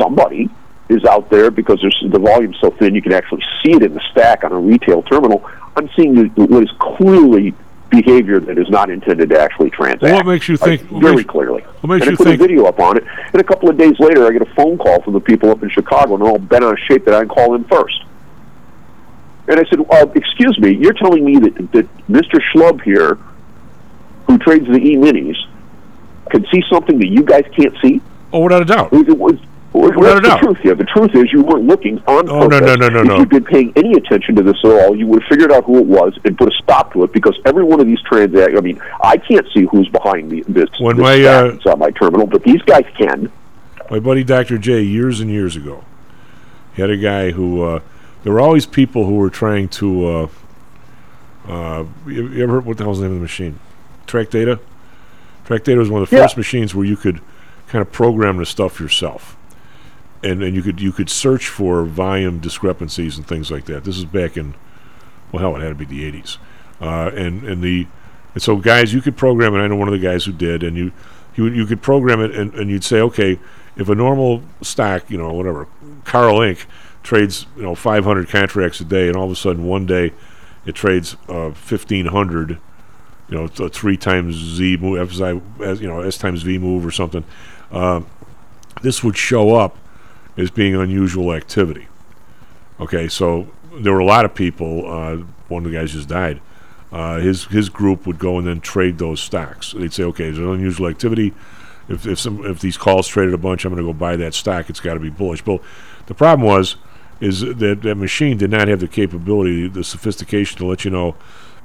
somebody is out there because there's the volume's so thin you can actually see it in the stack on a retail terminal. I'm seeing what is clearly behavior that is not intended to actually transact. Well, what makes you think- Like, very makes- clearly? what makes and I put think- a video up on it, and a couple of days later, I get a phone call from the people up in Chicago, and they're all bent out of shape that I can call them first. And I said, uh, "Excuse me, you're telling me that that Mr. Schlub here, who trades the e-minis, can see something that you guys can't see?" Oh, without a doubt. It was, well, that's doubt. the truth here. The truth is you weren't looking on Oh, no, purpose. no, no, no, if no. you'd been paying any attention to this at all, you would have figured out who it was and put a stop to it because every one of these transactions, I mean, I can't see who's behind the, this, When this my, uh, on my terminal, but these guys can. My buddy Dr. J, years and years ago, he had a guy who. Uh, there were always people who were trying to. Uh, uh, you, you ever heard what the hell's the name of the machine? Track Data. Track Data was one of the Yeah. first machines where you could kind of program the stuff yourself, and and you could you could search for volume discrepancies and things like that. This is back in, well, hell, it had to be the '80s, uh, and and the and so guys, you could program it. I know one of the guys who did, and you you you could program it, and, and you'd say, okay, if a normal stock, you know, whatever, Carl Inc. trades, you know, 500 contracts a day, and all of a sudden one day it trades uh, 1,500, you know, th- three times Z move, as you know, S times V move or something. Uh, this would show up as being unusual activity. Okay, so there were a lot of people. Uh, one of the guys just died. Uh, his his group would go and then trade those stocks. They'd say, okay, there's unusual activity. If if some if these calls traded a bunch, I'm going to go buy that stock. It's got to be bullish. But the problem was, is that that machine did not have the capability, the sophistication to let you know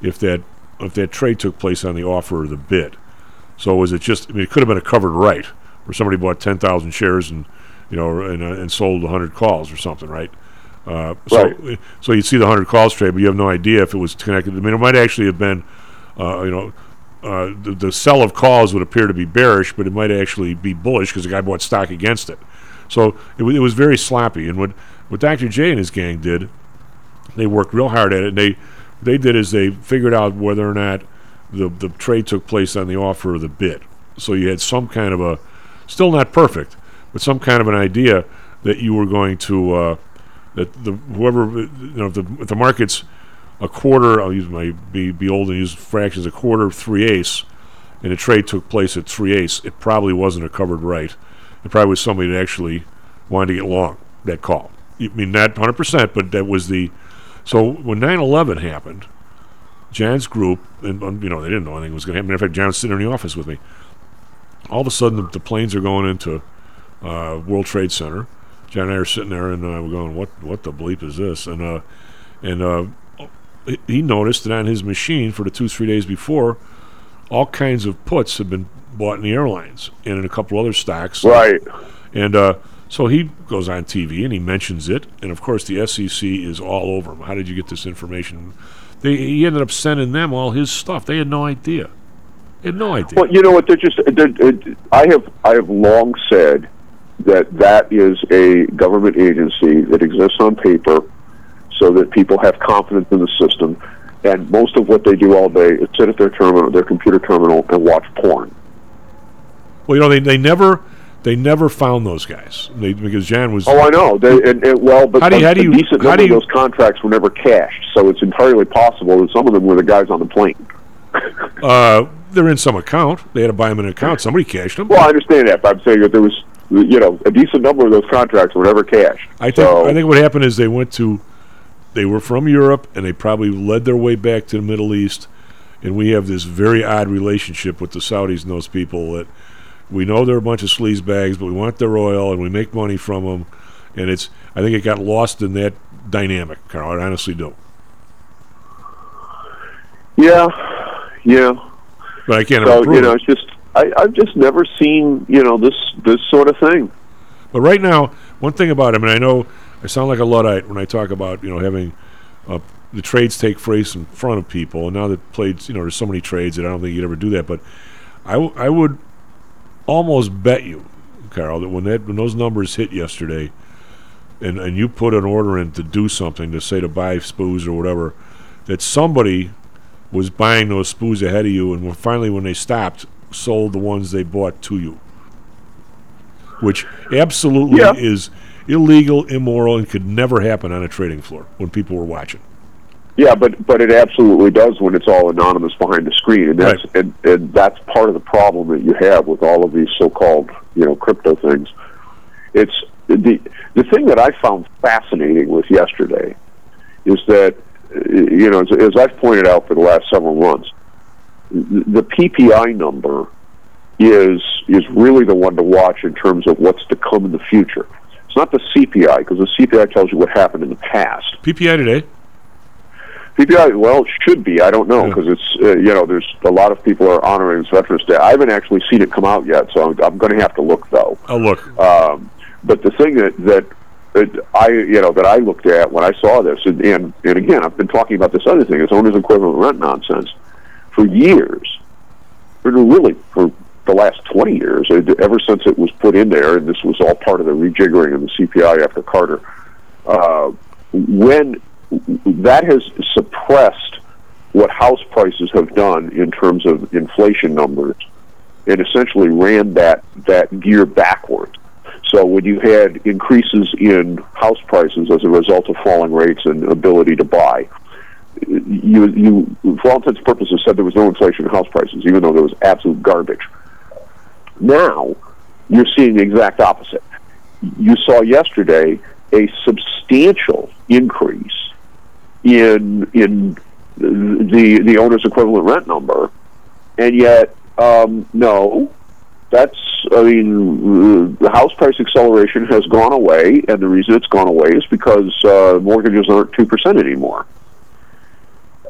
if that if that trade took place on the offer or the bid. So was it just? I mean, it could have been a covered right, where somebody bought ten thousand shares and you know and, uh, and sold hundred calls or something, right? Uh, so, Right. so you'd see the hundred calls trade, but you have no idea if it was connected. I mean, it might actually have been, uh, you know, uh, the, the sell of calls would appear to be bearish, but it might actually be bullish because the guy bought stock against it. So it, wa- it was very sloppy. And what what Dr. J and his gang did, they worked real hard at it. And they they did is they figured out whether or not the the trade took place on the offer or the bid. So you had some kind of a, still not perfect, but some kind of an idea that you were going to uh, that the whoever you know if the if the market's a quarter, I'll use my be be old and use fractions a quarter three eighths, and the trade took place at three eighths. It probably wasn't a covered right. It probably was somebody that actually wanted to get long that call. I mean not 100 percent, but that was the. So when 9/11 happened, Jan's group, and um, you know they didn't know anything was going to happen. Of fact, John was sitting in the office with me. All of a sudden, the, the planes are going into uh, World Trade Center. John and I are sitting there, and uh, we're going, "What? What the bleep is this?" And uh, and uh, he- noticed that on his machine for the two three days before, all kinds of puts had been bought in the airlines and in a couple other stocks. Right. And uh, so he goes on TV and he mentions it, and of course the SEC is all over him. How did you get this information? They, he ended up sending them all his stuff. They had no idea. They had no idea. Well, you know what? They're just. They're, I have. I have long said that that is a government agency that exists on paper, so that people have confidence in the system. And most of what they do all day is sit at their terminal, their computer terminal, and watch porn. Well, you know they, they never they never found those guys they, because Jan was. Oh, I know. They, and, and, well, but How do you- how do a you- decent how number do you- of those contracts were never cashed, so it's entirely possible that some of them were the guys on the plane. Uh, they're in some account. They had to buy them an account. Somebody cashed them. Well, I understand that, but I'm saying that there was, you know, a decent number of those contracts were never cashed. I think So- I think what happened is they went to they were from Europe and they probably led their way back to the Middle East and we have this very odd relationship with the Saudis and those people that we know they're a bunch of sleaze bags but we want their oil and we make money from them and it's I think it got lost in that dynamic, Karl. I honestly don't. Yeah, yeah. But I can't So you know, it. it's just I, I've just never seen you know this this sort of thing. But right now, one thing about him, and I know I sound like a luddite when I talk about you know having uh, the trades take place in front of people, and now that played, you know, there's so many trades that I don't think you'd ever do that. But I, w- I would almost bet you, Karl, that when that when those numbers hit yesterday, and and you put an order in to do something, to say to buy spoos or whatever, that somebody was buying those spoos ahead of you, and finally when they stopped, sold the ones they bought to you, which absolutely Yeah. is illegal, immoral, and could never happen on a trading floor when people were watching. Yeah, but but it absolutely does when it's all anonymous behind the screen, and that's and, and that's part of the problem that you have with all of these so-called you know crypto things. It's the the thing that I found fascinating with yesterday is that you know as, as I've pointed out for the last several months, the PPI number is is really the one to watch in terms of what's to come in the future. It's not the CPI because the CPI tells you what happened in the past. PPI today. PPI, well, it should be. I don't know because it's uh, you know there's a lot of people are honoring Veterans Day. I haven't actually seen it come out yet, so I'm, I'm going to have to look though. I'll look. Um, but the thing that that that I you know that I looked at when I saw this, and and, and again, I've been talking about this other thing, it's owner's equivalent rent nonsense for years, really for the last 20 years, ever since it was put in there, and this was all part of the rejiggering of the CPI after Carter. Uh, when that has suppressed what house prices have done in terms of inflation numbers, and essentially ran that that gear backwards. So when you had increases in house prices as a result of falling rates and ability to buy, you you for all intents and purposes said there was no inflation in house prices, even though there was absolute garbage. Now you're seeing the exact opposite. You saw yesterday a substantial increase in in the the owner's equivalent rent number, and yet um, no, that's I mean the house price acceleration has gone away, and the reason it's gone away is because uh, mortgages aren't two percent anymore.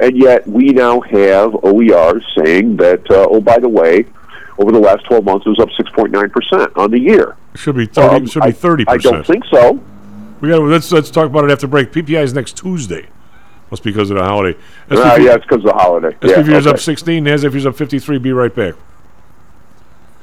And yet we now have OER saying that uh, oh by the way, over the last twelve months it was up six point nine percent on the year. Should be thirty. Um, should be I- thirty I percent. don't think so. We got. Let's let's talk about it after break. PPI is next Tuesday. That's because of the holiday. Uh, yeah, it's because of the holiday. Yeah, SPP is up 16. NASDAQ is up 53. Be right back.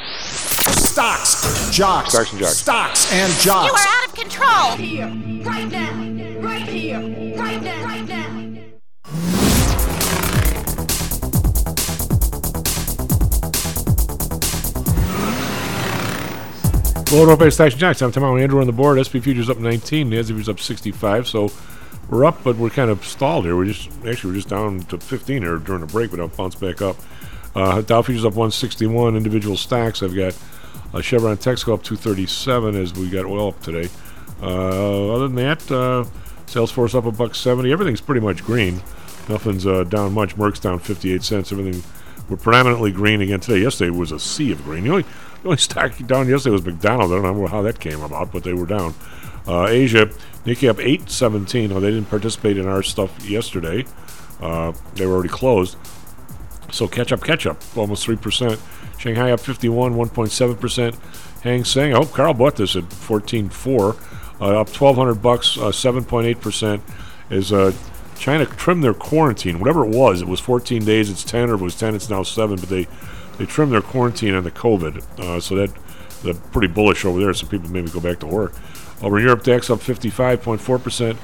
Stocks, jocks, Stocks and jocks. stocks and You are out of control. Here, right now, right here, right now, right now. Well, up by Station Jocks. I'm tomorrow. Andrew on the board. SP Futures up 19. NASDAQ was up 65. So we're up, but we're kind of stalled here. We're just actually we're just down to 15 here during the break, but I'll bounce back up. Uh, Dow Futures up 161. Individual stocks. I've got uh, Chevron Texaco up 237 as we got oil up today. Uh, other than that, uh, Salesforce up a buck 70. Everything's pretty much green. Nothing's uh, down much. Merck's down 58 cents. Everything we're predominantly green again today. Yesterday was a sea of green. The only, the only stock down yesterday was McDonald's. I don't know how that came about, but they were down. Uh, Asia, Nikkei up 817. Oh, they didn't participate in our stuff yesterday. They were already closed. So catch up, catch up, almost 3%. Shanghai up 51, 1.7%. Hang Seng, I hope Karl bought this at 14.4, uh, up 1,200 bucks, uh, 7.8%. Is uh, China trimmed their quarantine, whatever it was. It was 14 days, it's 10, or if it was 10, it's now 7, but they, they trimmed their quarantine on the COVID. Uh, so that they're pretty bullish over there, so people maybe go back to work. Over in Europe, DAX up 55.4%,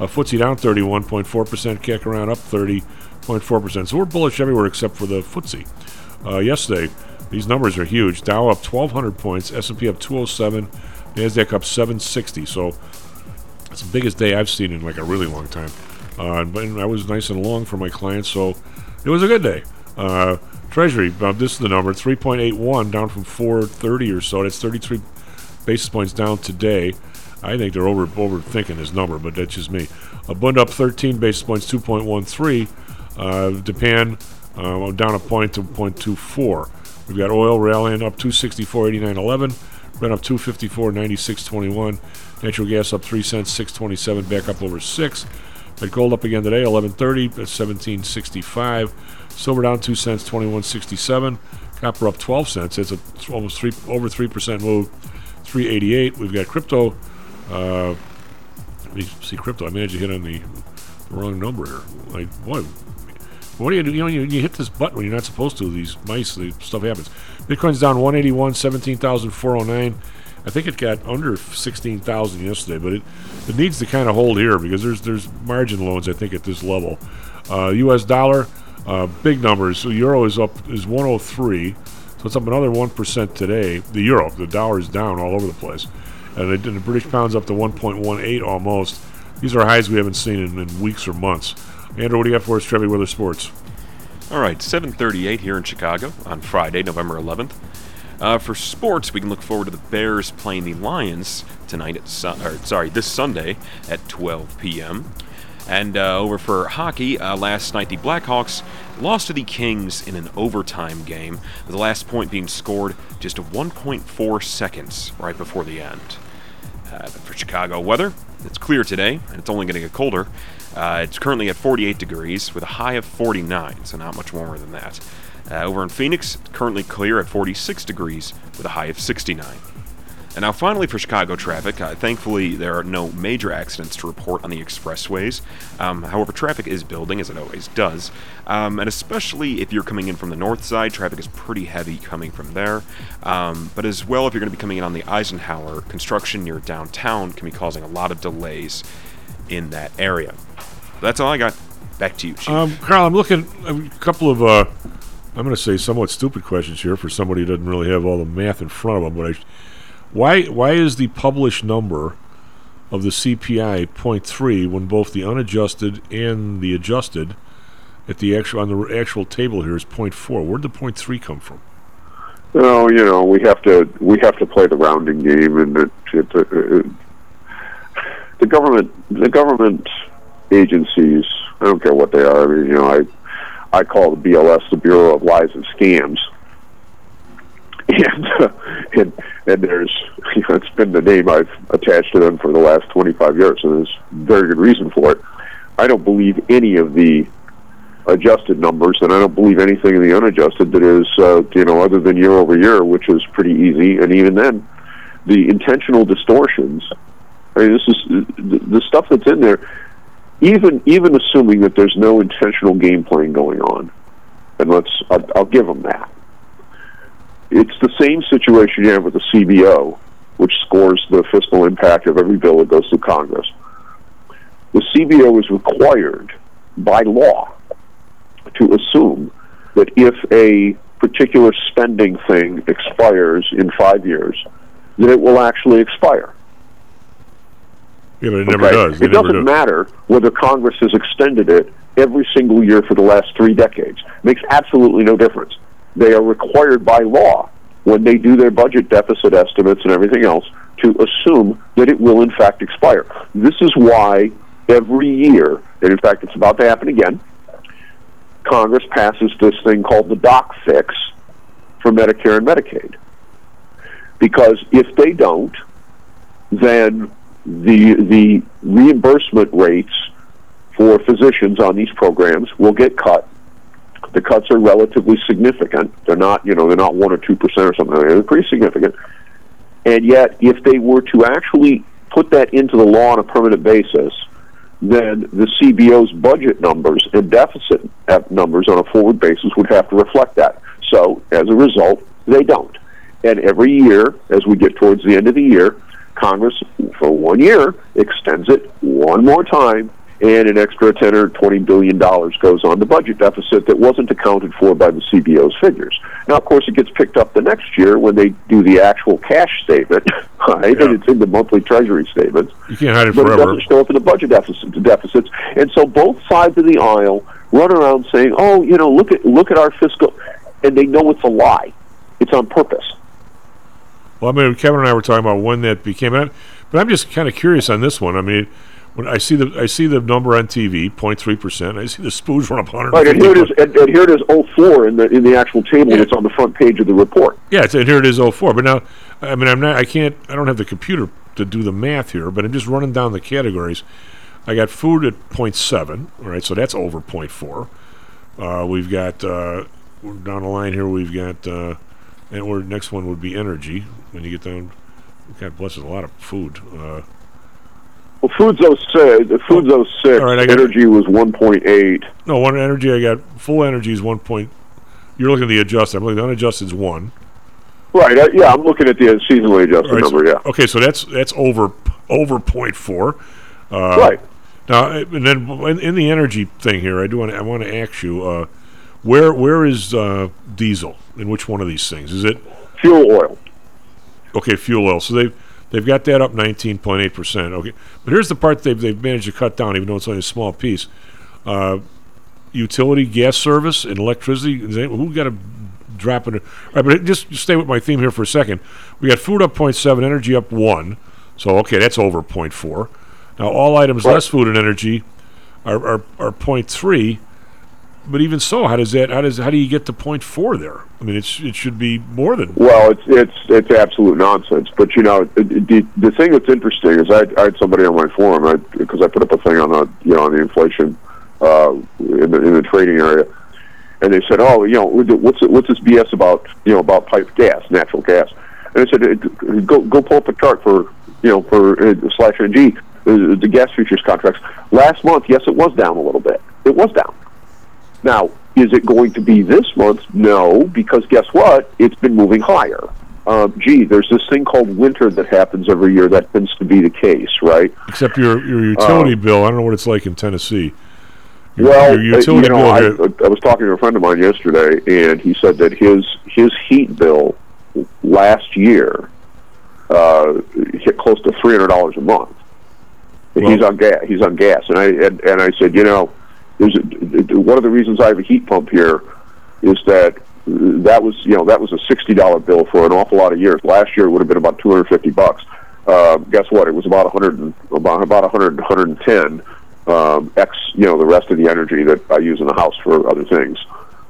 uh, FTSE down 31.4%, CAC around up 30.4%. So we're bullish everywhere except for the FTSE. Uh, yesterday, these numbers are huge. Dow up 1,200 points, S&P up 207, Nasdaq up 760. So it's the biggest day I've seen in like a really long time. Uh, but I was nice and long for my clients, so it was a good day. Uh, Treasury, uh, this is the number, 3.81, down from 430 or so. That's 33 basis points down today. I think they're over overthinking this number, but that's just me. A Bund up 13 basis points, 2.13. Uh, Japan uh, down a point to 0.24. We've got oil rallying up 264.89.11. Brent up 254.96.21. Natural gas up 3 cents, 627, back up over 6. But gold up again today, 1130 at 1765. Silver down 2 cents, 2167. Copper up 12 cents. It's a almost three over 3% move, 388. We've got crypto. Uh, let me see crypto. I managed to hit on the, the wrong number here. Like, boy, what do you do? You know, you, you hit this button when you're not supposed to. These mice, the stuff happens. Bitcoin's down 181, 17,409. I think it got under 16,000 yesterday, but it, it needs to kind of hold here because there's there's margin loans I think at this level. Uh, U.S. dollar, uh, big numbers. So euro is up is 103, so it's up another one percent today. The euro, the dollar is down all over the place, and the, the British pound's up to 1.18 almost. These are highs we haven't seen in, in weeks or months. Andrew, what do you got for us, Trevi Weather Sports? All right, 7:38 here in Chicago on Friday, November 11th. Uh, for sports, we can look forward to the Bears playing the Lions tonight at su- or sorry, this Sunday at 12 p.m. And uh, over for hockey, uh, last night the Blackhawks lost to the Kings in an overtime game, the last point being scored just 1.4 seconds right before the end. Uh, for Chicago weather, it's clear today, and it's only going to get colder. Uh, it's currently at 48 degrees with a high of 49, so not much warmer than that. Uh, over in Phoenix, it's currently clear at 46 degrees with a high of 69. And now, finally, for Chicago traffic, uh, thankfully there are no major accidents to report on the expressways. Um, however, traffic is building, as it always does. Um, and especially if you're coming in from the north side, traffic is pretty heavy coming from there. Um, but as well, if you're going to be coming in on the Eisenhower, construction near downtown can be causing a lot of delays in that area. That's all I got. Back to you, Chief. Um, Karl, I'm looking a couple of uh, I'm going to say somewhat stupid questions here for somebody who doesn't really have all the math in front of them. But I, why why is the published number of the CPI 0.3 when both the unadjusted and the adjusted at the actual on the actual table here is 0.4. Where'd the 0.3 come from? Well, you know, we have to we have to play the rounding game, and it, it, it, the government the government agencies. I don't care what they are. I mean, you know, I I call the BLS the Bureau of Lies and Scams, and uh, and and there's you know, it's been the name I've attached to them for the last 25 years, and there's very good reason for it. I don't believe any of the adjusted numbers, and I don't believe anything in the unadjusted that is, uh, you know, other than year over year, which is pretty easy. And even then, the intentional distortions. I mean, this is the, stuff that's in there. Even even assuming that there's no intentional game playing going on, and let's I'll, I'll give them that. It's the same situation you have with the CBO, which scores the fiscal impact of every bill that goes through Congress. The CBO is required by law to assume that if a particular spending thing expires in five years, that it will actually expire. Yeah, but it never Okay? does. It, never doesn't does. matter whether Congress has extended it every single year for the last three decades. It makes absolutely no difference. They are required by law when they do their budget deficit estimates and everything else to assume that it will in fact expire. This is why every year, and in fact it's about to happen again, Congress passes this thing called the doc fix for Medicare and Medicaid. Because if they don't, then the the reimbursement rates for physicians on these programs will get cut. The cuts are relatively significant. They're not, you know, they're not one or two percent or something. They're pretty significant. And yet, if they were to actually put that into the law on a permanent basis, then the CBO's budget numbers and deficit uh, numbers on a forward basis would have to reflect that. So, as a result, they don't. And every year, as we get towards the end of the year, Congress, for one year, extends it one more time, and an extra 10 or 20 billion dollars goes on the budget deficit that wasn't accounted for by the CBO's figures. Now, of course, it gets picked up the next year when they do the actual cash statement, right? And it's in the monthly Treasury statements. You can't hide it But it doesn't show up in the budget deficit, deficits, and so both sides of the aisle run around saying, "Oh, you know, look at look at our fiscal," and they know it's a lie. It's on purpose. Well, I mean, Kevin and I were talking about when that became, but I'm just kind of curious on this one. I mean, when I see the I see the number on TV, 0.3 percent. I see the spoos run up 100. Right, and here it is. And, and here it is. 04 in the in the actual table that's on the front page of the report. Yeah, it's, and here it is 04. But now, I mean, I'm not. I can't. I don't have the computer to do the math here. But I'm just running down the categories. I got food at 0.7. All right, so that's over 0.4. Uh, we've got uh, we're down the line here. We've got uh, and we're next one would be energy. When you get down, God bless, there's a lot of food. Well, food's 06. The food's 06. All right, I got- energy was 1.8. no, one energy. I got full energy is one point. You're looking at the adjusted. I'm looking at the unadjusted is one. Right. Uh, yeah, I'm looking at the seasonally adjusted right, so- number. Yeah. Okay, so that's that's over over point four. Uh, Right. Now, and then in, in the energy thing here, I do want to I want to ask you, uh, where where is uh, diesel in which one of these things? Is it fuel oil? Okay, fuel oil. So they've they've got that up 19.8 percent. Okay, but here's the part they've they've managed to cut down, even though it's only a small piece. Uh, utility, gas service, and electricity. Who got a drop in it? All right, but just stay with my theme here for a second. We got food up 0.7, energy up one. So okay, that's over 0.4. Now all items less food and energy are are, are 0.3. But even so, how does that? How does how do you get to four there? I mean, it's it should be more than Well, it's it's it's absolute nonsense. But you know, the the, thing that's interesting is I, I had somebody on my forum because I, put up a thing on the you know on the inflation uh, in the in the trading area, and they said, oh, you know, what's what's this BS about you know about pipe gas, natural gas? And I said, "Uh, go go pull up a chart for you know for uh, slash NG uh, the gas futures contracts. Last month, yes, it was down a little bit. It was down. Now, is it going to be this month? No, because guess what? It's been moving higher. Um, gee, there's this thing called winter that happens every year. That tends to be the case, right? Except your your utility Um, bill. I don't know what it's like in Tennessee. Your, well, your uh, utility you know, I, bill here. I was talking to a friend of mine yesterday, and he said that his his heat bill last year uh, hit close to three hundred dollars a month. he's on gas. He's on gas, and I and, and I said, you know, there's a, one of the reasons I have a heat pump here is that that was you know that was a sixty dollar bill for an awful lot of years. Last year it would have been about two hundred fifty bucks. Uh, guess what? It was about hundred about about a hundred hundred and ten. Um, X, you know, the rest of the energy that I use in the house for other things.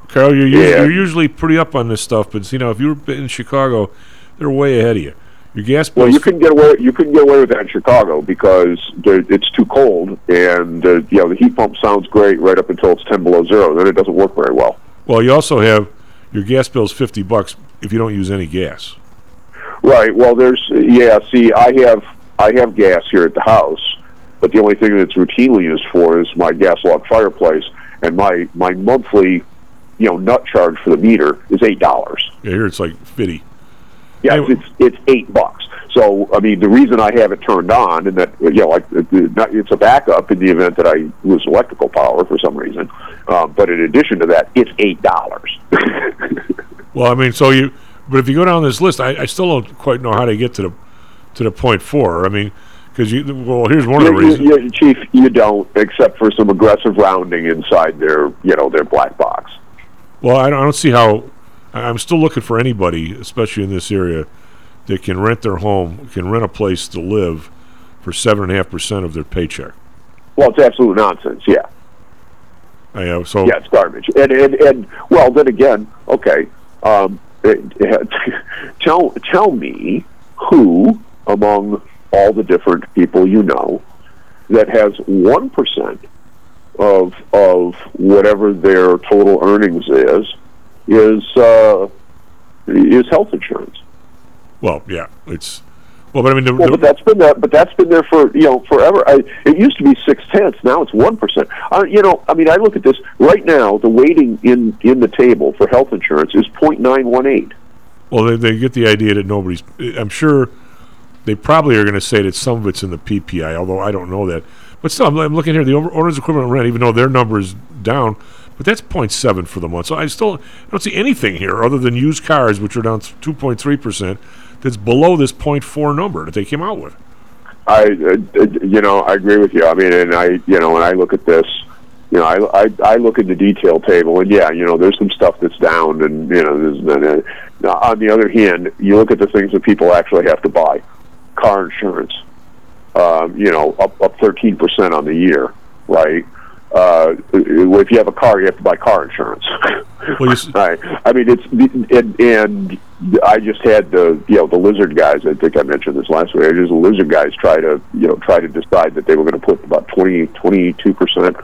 Karl, you're, Yeah. you're usually pretty up on this stuff, but you know, if you were in Chicago, they're way ahead of you. Your gas bills. Well, you couldn't get away. You couldn't get away with that in Chicago because there, it's too cold, and uh, you know the heat pump sounds great right up until it's ten below zero. Then it doesn't work very well. well, you also have your gas bill's fifty bucks if you don't use any gas. Right. Well, there's yeah. See, I have I have gas here at the house, but the only thing that's routinely used for is my gas log fireplace, and my my monthly, you know, nut charge for the meter is eight dollars. Yeah, here it's like fifty. Yeah, it's it's eight bucks. So I mean, the reason I have it turned on, and that you know, it- it's a backup in the event that I lose electrical power for some reason. Um, but in addition to that, it's eight dollars. Well, I mean, so you, but if you go down this list, I, I still don't quite know how to get to the to the point four. I mean, because you, well, here's one of the reasons. you- you- Chief, you don't, except for some aggressive rounding inside their, you know, their black box. Well, I don't, I don't see how. I'm still looking for anybody, especially in this area, that can rent their home, can rent a place to live for seven and a half percent of their paycheck. Well, it's absolute nonsense. Yeah, I have so. yeah, it's garbage. And and and well, then again, okay. Um, tell tell me who among all the different people you know that has one percent of of whatever their total earnings is is uh, is health insurance. Well, yeah, it's. Well, but I mean, the, Well, the- but that's been there. But that's been there for you know forever. I, it used to be six tenths. Now it's one percent. You know, I mean, I look at this right now. The weighting in in the table for health insurance is point nine one eight. well, they, they get the idea that nobody's. I'm sure they probably are going to say that some of it's in the PPI, although I don't know that. But still, I'm, I'm looking here. The over, owner's equivalent rent, even though their number is down, but that's 0.7 for the month. So I still I don't see anything here other than used cars, which are down 2.3 percent. That's below this 0.4 number that they came out with. I, uh, you know, I agree with you. I mean, and I, you know, when I look at this, you know, I, I, I look at the detail table, and yeah, you know, there's some stuff that's down, and you know, there's. Uh, on the other hand, you look at the things that people actually have to buy, car insurance, um, you know, up up thirteen percent on the year, right? Uh, if you have a car, you have to buy car insurance. right. I mean, it's and, and I just had the you know the lizard guys. I think I mentioned this last week. I just the lizard guys try to you know try to decide that they were going to put about 20 22 percent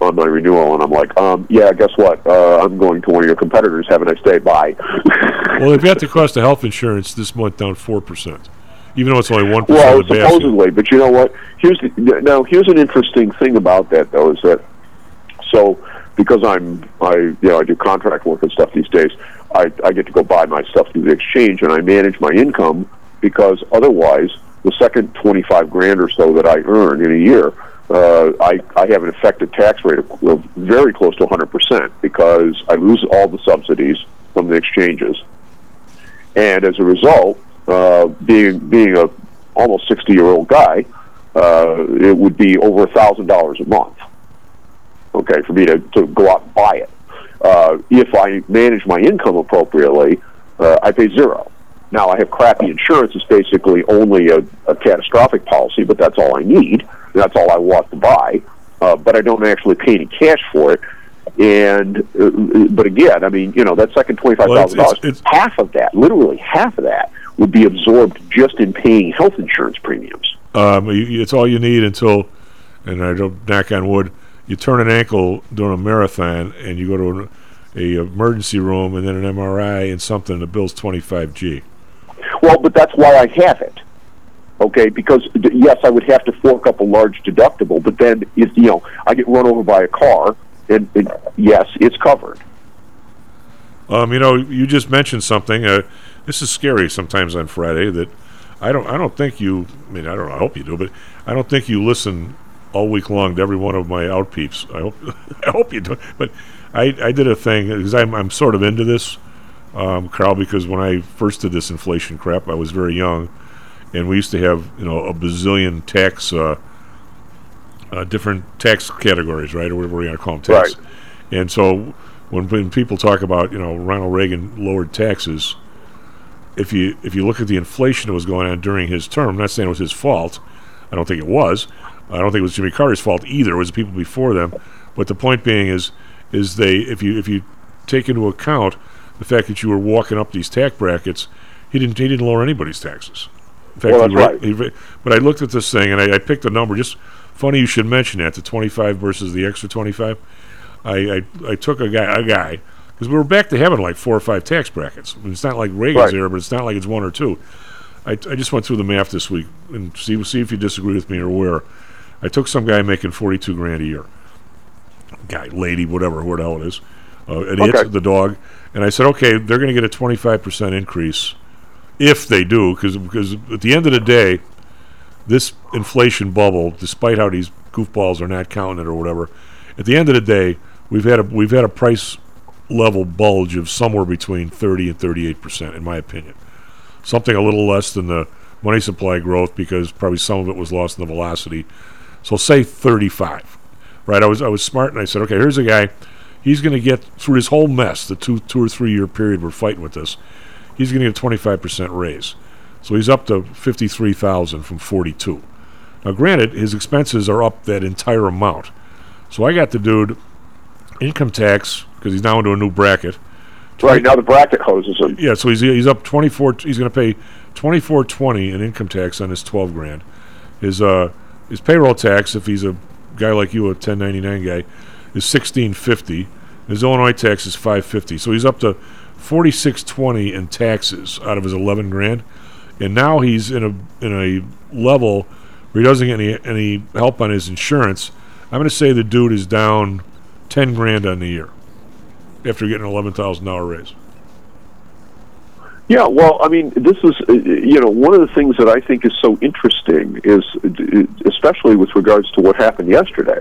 on my renewal, and I'm like, um, yeah, guess what? Uh, I'm going to one of your competitors. Have a nice day. Bye. Well, they've got the cost of health insurance this month down four percent, even though it's only one percent Well, of the basket. supposedly, but you know what? Here's the, now here's an interesting thing about that though is that so because I'm I you know I do contract work and stuff these days, I I get to go buy my stuff through the exchange and I manage my income because otherwise the second twenty five grand or so that I earn in a year. Uh, I, I have an effective tax rate of, of very close to 100% because I lose all the subsidies from the exchanges. And as a result, uh, being being a almost sixty year old guy, uh, it would be over a thousand dollars a month. Okay, for me to, to go out and buy it. Uh, if I manage my income appropriately, uh, I pay zero. Now I have crappy insurance. It's basically only a, a catastrophic policy, but that's all I need. That's all I want to buy. Uh, but I don't actually pay any cash for it. And uh, but again, I mean, you know, that second twenty five thousand Well, dollars, half of that, literally half of that, would be absorbed just in paying health insurance premiums. Um, it's all you need until, and I don't knock on wood, you turn an ankle during a marathon and you go to an a emergency room and then an MRI and something that bills 25G. Well, but that's why I have it. Okay, because d- yes, I would have to fork up a large deductible, but then if you know I get run over by a car, and, and yes, it's covered. Um, you know, you just mentioned something. Uh, this is scary sometimes on Friday that I don't. I don't think you. I mean, I don't. I hope you do, but I don't think you listen all week long to every one of my outpeeps. I hope. I hope you do. But I, I did a thing because I'm, I'm sort of into this, um, Karl. Because when I first did this inflation crap, I was very young, and we used to have you know a bazillion tax uh, uh, different tax categories, right, or whatever we're going to call them, tax. And so when, when people talk about you know Ronald Reagan lowered taxes, if you if you look at the inflation that was going on during his term, I'm not saying it was his fault. I don't think it was. I don't think it was Jimmy Carter's fault either. It was the people before them. But the point being is, is they if you if you take into account the fact that you were walking up these tax brackets, he didn't he didn't lower anybody's taxes. In fact, Well, he ra- he but I looked at this thing and I, I picked a number. Just funny you should mention that the 25 versus the extra 25. I I, I took a guy a guy because we were back to having like four or five tax brackets. I mean, it's not like Reagan's Right. era, but it's not like it's one or two. I, I just went through the math this week and see see if you disagree with me or where. I took some guy making 42 grand a year, guy, lady, whatever, who the hell it is, uh, and Okay. the dog, and I said, okay, they're going to get a 25 percent increase if they do, because because at the end of the day, this inflation bubble, despite how these goofballs are not counting it or whatever, at the end of the day, we've had a we've had a price level bulge of somewhere between 30 and 38 percent, in my opinion. Something a little less than the money supply growth because probably some of it was lost in the velocity. So say 35, right? I was I was smart and I said, okay, here's a guy. He's going to get through this whole mess, the two two or three year period we're fighting with this. He's going to get a 25 percent raise. So he's up to 53,000 from 42. Now, granted, his expenses are up that entire amount. So I got the dude income tax because he's now into a new bracket. Right now, the bracket hoses him. Yeah, so he's he's up 24. He's going to pay 24.20 in income tax on his 12 grand. His uh his payroll tax, if he's a guy like you, a 1099 guy, is 1650. His Illinois tax is 550. So he's up to 4620 in taxes out of his 11 grand, and now he's in a in a level where he doesn't get any any help on his insurance. I'm going to say the dude is down 10 grand on the year after getting an $11,000 raise. Yeah, well, I mean, this is, uh, you know, one of the things that I think is so interesting is, uh, especially with regards to what happened yesterday.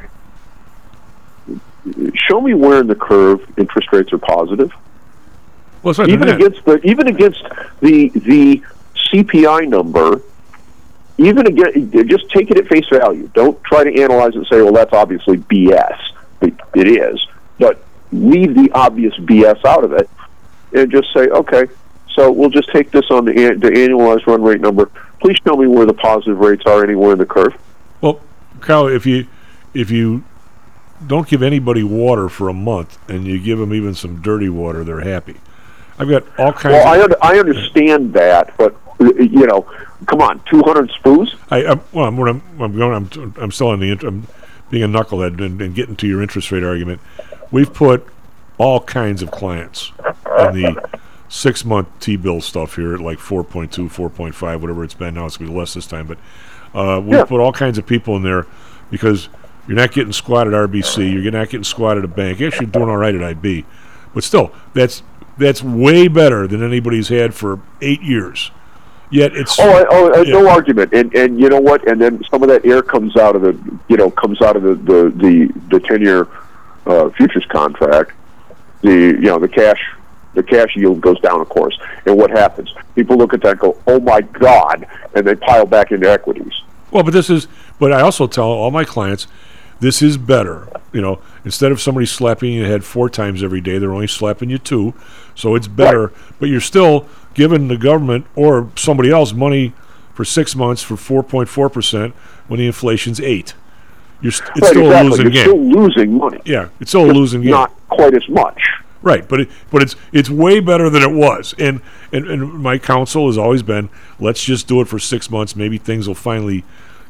Show me where in the curve interest rates are positive. Well, even against the even against the the CPI number, even again, just take it at face value. Don't try to analyze it and say, "Well, that's obviously BS." It is, but leave the obvious BS out of it, and just say, "Okay, so we'll just take this on the an- the annualized run rate number. Please show me where the positive rates are anywhere in the curve." Well, Kyle, if you if you don't give anybody water for a month and you give them even some dirty water, they're happy. I've got all kinds. Well, I of, I understand that, but you know, come on, two hundred spoos. I, I well, I'm, I'm, I'm going. I'm, I'm still on the. I'm being a knucklehead and, and getting to your interest rate argument. We've put all kinds of clients in the six month T bill stuff here at like 4.2, 4.5, whatever it's been. Now it's going to be less this time, but uh, we've Yeah. put all kinds of people in there because you're not getting squat at RBC, you're not getting squat at a bank. You're actually doing all right at IB, but still, that's that's way better than anybody's had for eight years. Yet it's Oh, I, oh, uh, yeah. no argument. And and you know what? And then some of that air comes out of the you know comes out of the the the, the ten year uh, futures contract. The you know the cash the cash yield goes down, of course. And what happens? People look at that, and go, "Oh my God!" and they pile back into equities. Well, but this is, but I also tell all my clients, this is better. You know, instead of somebody slapping you head four times every day, they're only slapping you two. So it's better, but you're still giving the government or somebody else money for six months for 4.4% when the inflation's eight. You're st- it's right, still exactly. a losing You're game. still losing money. yeah, it's still a losing game. Not quite as much. Right, but it, but it's it's way better than it was, and, and and my counsel has always been, let's just do it for six months. Maybe things will finally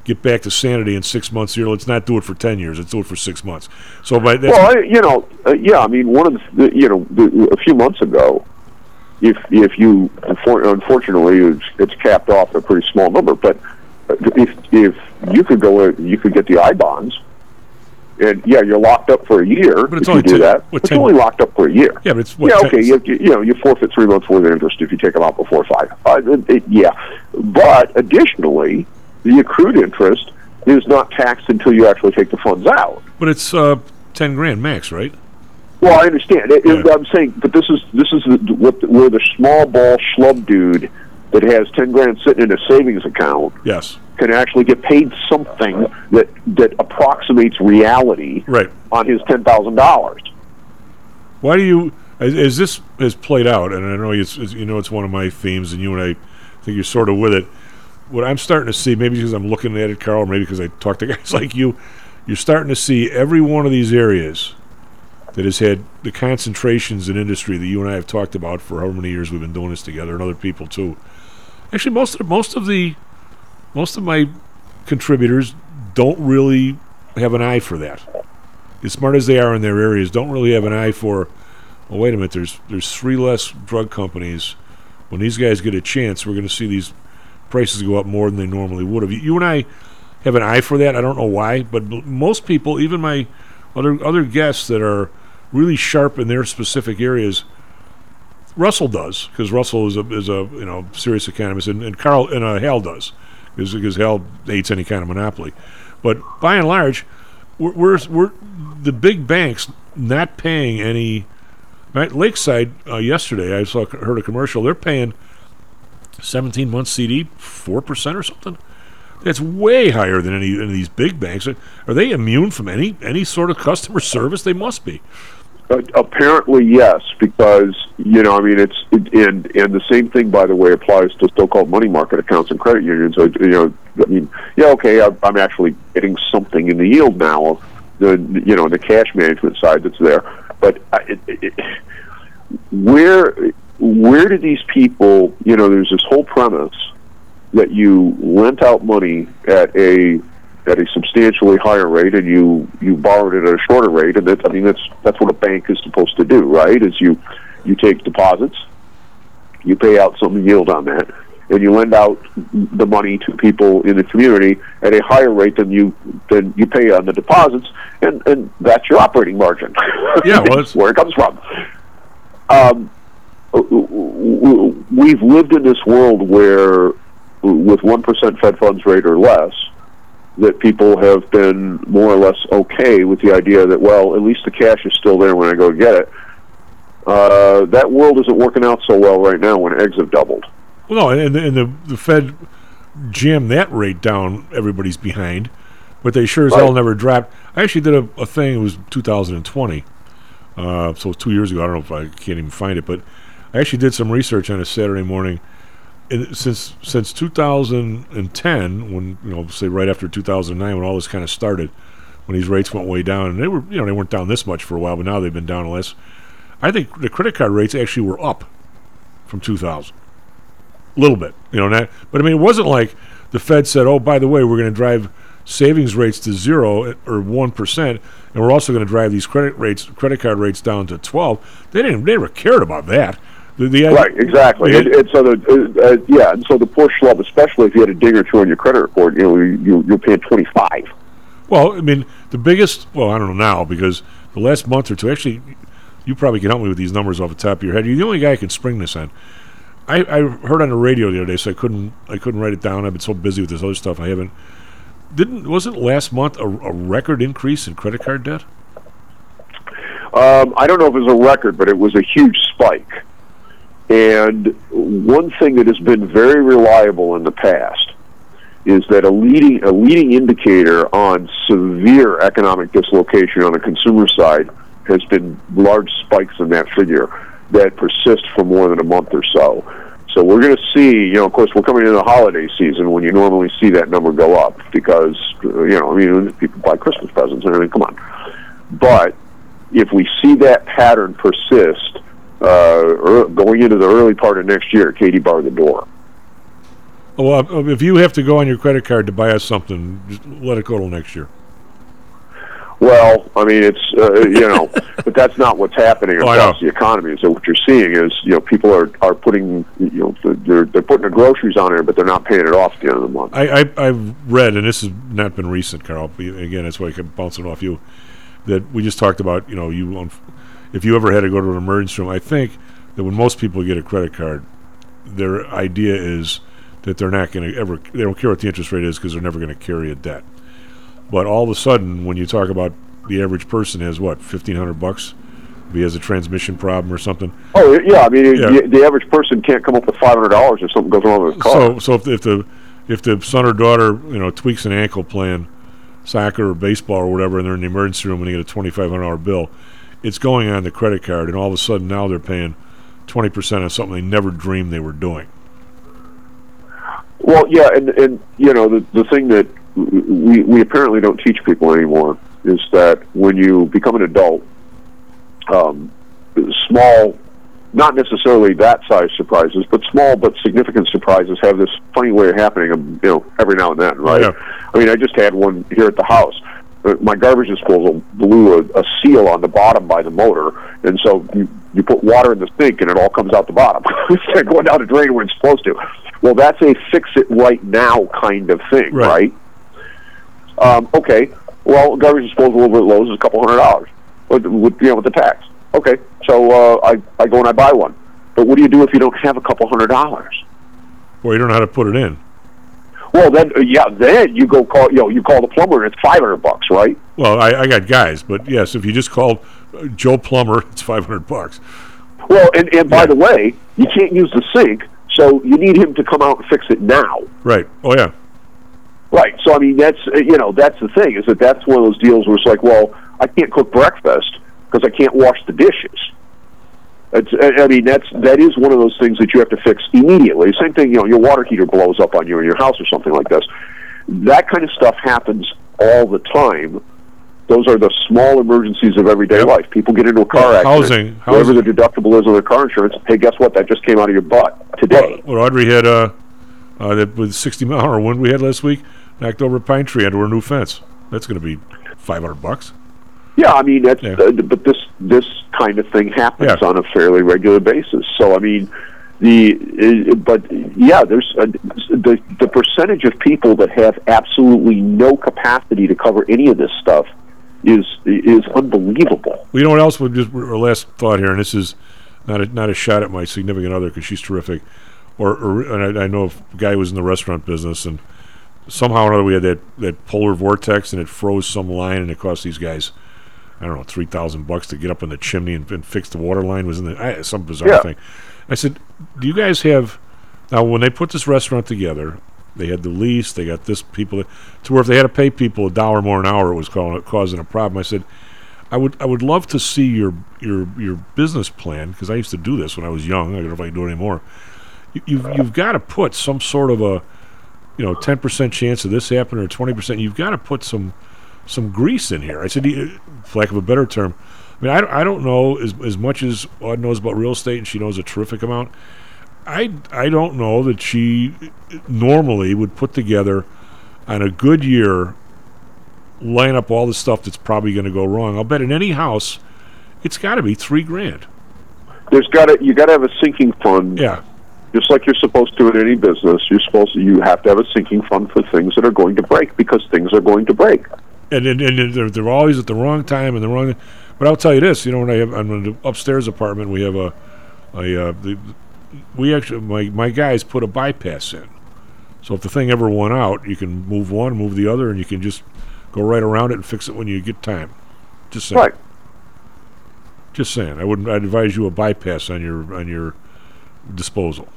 get back to sanity in six months. Here, let's not do it for ten years. Let's do it for six months. So, by that's, well, I, you know, uh, yeah. I mean, one of the, the you know, the, a few months ago, if if you unfortunately it's, it's capped off a pretty small number, but if if you could go, you could get the I bonds, and yeah, you're locked up for a year. But it's if only you do ten- that, what, but 10 you're only locked up for a year. yeah, but it's what, yeah, 10 okay. You, you know, you forfeit three months worth of interest if you take them out before five. Uh, it- it- yeah, but additionally, the accrued interest is not taxed until you actually take the funds out. but it's uh, ten grand max, right? Well, I understand. It, it- I'm saying, but this is this is the, what where the small ball schlub dude that has ten grand sitting in a savings account Yes. can actually get paid something that that approximates reality Right. on his ten thousand dollars. Why do you, as, this has played out, and I know it's, it's you know it's one of my themes, and you and I think you're sort of with it. What I'm starting to see, maybe because I'm looking at it, Karl, or maybe because I talk to guys like you, you're starting to see every one of these areas that has had the concentrations in industry that you and I have talked about for however many years we've been doing this together, and other people too. Actually, most of most of the most of my contributors don't really have an eye for that. As smart as they are in their areas, don't really have an eye for. Well, wait a minute. There's there's three less drug companies. When these guys get a chance, we're going to see these prices go up more than they normally would have. You and I have an eye for that. I don't know why, but most people, even my other other guests that are really sharp in their specific areas, Russell does because Russell is a is a you know serious economist, and, and Carl and uh, Hal does because because Hal hates any kind of monopoly. But by and large, we're, we're, we're the big banks not paying any. Right, Lakeside uh, yesterday, I saw heard a commercial. They're paying 17 month CD, four percent or something. That's way higher than any, any of these big banks. Are, are they immune from any any sort of customer service? They must be. Uh, apparently, yes, because you know, I mean, it's it, and and the same thing, by the way, applies to so-called money market accounts and credit unions. You know, I mean, yeah, okay, I, I'm actually getting something in the yield now of the you know the cash management side that's there, but I, it, it, where where do these people? You know, there's this whole premise that you lent out money at a at a substantially higher rate and you you borrowed it at a shorter rate and that's I mean that's that's what a bank is supposed to do right? Is you you take deposits you pay out some yield on that and you lend out the money to people in the community at a higher rate than you than you pay on the deposits and and that's your operating margin. Yeah, well, it's- where it comes from. Um we've lived in this world where with 1% fed funds rate or less that people have been more or less okay with the idea that well, at least the cash is still there when I go get it. Uh, that world isn't working out so well right now when eggs have doubled. Well, no, and, and the the Fed jammed that rate down. Everybody's behind, but they sure as hell never dropped. I actually did a, a thing. It was 2020, uh, so two years ago. I don't know if I can't even find it, but I actually did some research on a Saturday morning. Since since 2010, when you know, say right after 2009, when all this kind of started, when these rates went way down, and they were you know they weren't down this much for a while, but now they've been down less. I think the credit card rates actually were up from 2000 a little bit, you know. But I mean, it wasn't like the Fed said, "Oh, by the way, we're going to drive savings rates to zero uh, or one percent, and we're also going to drive these credit rates, credit card rates down to 12. They didn't, they never cared about that. The, the idea- Right, exactly. the- And, and so the uh, uh, yeah, and so the poor schlub, especially if you had a ding or two on your credit report, you know, you you're paying twenty five. Well, I mean, the biggest. Well, I don't know now because the last month or two. Actually, you probably can help me with these numbers off the top of your head. You're the only guy who can spring this on. I, I heard on the radio the other day, so I couldn't I couldn't write it down. I've been so busy with this other stuff, I haven't. Didn't wasn't last month a, a record increase in credit card debt? Um, I don't know if it was a record, but it was a huge spike. And one thing that has been very reliable in the past is that a leading a leading indicator on severe economic dislocation on the consumer side has been large spikes in that figure that persist for more than a month or so. So we're going to see, you know, of course, we're coming into the holiday season when you normally see that number go up because, you know, I mean, people buy Christmas presents and everything. Come on, but if we see that pattern persist uh, going into the early part of next year, Katie bar the door. Well, uh, if you have to go on your credit card to buy us something, just let it go till next year. Well, I mean, it's uh, you know, but that's not what's happening Oh, across know. the economy. So what you're seeing is, you know, people are are putting, you know, they're they're putting the groceries on there, but they're not paying it off at the end of the month. I, I I've read, and this has not been recent, Karl. Again, that's why I kept bouncing off you. That we just talked about. You know, you on, if you ever had to go to an emergency room, I think that when most people get a credit card, their idea is that they're not going to ever. They don't care what the interest rate is because they're never going to carry a debt. But all of a sudden, when you talk about the average person has what fifteen hundred bucks If he has a transmission problem or something. Oh yeah, I mean Yeah. The, the average person can't come up with five hundred dollars if something goes wrong with his car. So, so if, if the if the son or daughter, you know, tweaks an ankle playing soccer or baseball or whatever, and they're in the emergency room and they get a twenty five hundred dollar bill, it's going on the credit card, and all of a sudden now they're paying twenty percent on something they never dreamed they were doing. Well, yeah, and and you know the the thing that we we apparently don't teach people anymore is that when you become an adult, um, small, not necessarily that size surprises, but small but significant surprises have this funny way of happening. um, You know, every now and then, right? I mean, I just had one here at the house. Uh, My garbage disposal blew a, a seal on the bottom by the motor, and so you, you put water in the sink and it all comes out the bottom. it's like going down a drain where it's supposed to. Well, that's a fix it right now kind of thing, right? Um, okay. Well, garbage disposal over at Lowe's is a couple hundred dollars, with, with you know with the tax. Okay, so uh, I I go and I buy one. But what do you do if you don't have a couple hundred dollars? Or you don't know how to put it in. Well, then uh, yeah, then you go call you know you call the plumber and it's five hundred bucks, right? Well, I, I got guys, but yes, if you just called uh, Joe Plumber, it's five hundred bucks. Well, and and by the way, you can't use the sink, so you need him to come out and fix it now. Right. Oh yeah. Right. So I mean, that's uh, you know that's the thing is that that's one of those deals where it's like, well, I can't cook breakfast because I can't wash the dishes. It's, I mean, that's that is one of those things that you have to fix immediately. Same thing, you know, your water heater blows up on you in your house or something like this. That kind of stuff happens all the time. Those are the small emergencies of everyday life. People get into a car accident. housing- whatever the deductible is on their car insurance. Hey, guess what? That just came out of your butt today. Well, Audrey had uh, uh, that with sixty mile an hour wind we had last week, knocked over a pine tree under a new fence. That's going to be five hundred bucks. Yeah, I mean that's uh, but this this kind of thing happens Yeah. on a fairly regular basis. So I mean the uh, but yeah, there's uh the the percentage of people that have absolutely no capacity to cover any of this stuff is is unbelievable. Well, you know what else? Would just our last thought here, and this is not a, not a shot at my significant other because she's terrific. Or, or and I, I know a guy was in the restaurant business, and somehow or another we had that, that polar vortex, and it froze some line, and it cost these guys, I don't know, three thousand bucks to get up in the chimney and, and fix the water line. Was in the I, some bizarre Yeah. thing. I said, "Do you guys have now when they put this restaurant together?" They had the lease. They got this people to where if they had to pay people a dollar more an hour, it was calling, causing a problem. I said, I would I would love to see your your your business plan because I used to do this when I was young. I don't know if I can do it anymore. You, you've you've got to put some sort of a you know ten percent chance of this happening or twenty percent. You've got to put some some grease in here. I said, for lack of a better term. I mean, I, don't- I don't know as as much as Aud knows about real estate, and she knows a terrific amount. I I don't know that she normally would put together on a good year line up all the stuff that's probably going to go wrong. I'll bet in any house, it's got to be three grand. There's got to you got to have a sinking fund. Yeah. Just like you're supposed to in any business, you're supposed to you have to have a sinking fund for things that are going to break because things are going to break. And and, and they're, they're always at the wrong time and the wrong. But I'll tell you this, you know, when I have I'm in the upstairs apartment, we have a, a uh, the, we actually my my guys put a bypass in, so if the thing ever went out, you can move one, move the other, and you can just go right around it and fix it when you get time. Just saying. Right. Just saying. I wouldn't. I'd advise you a bypass on your on your disposal.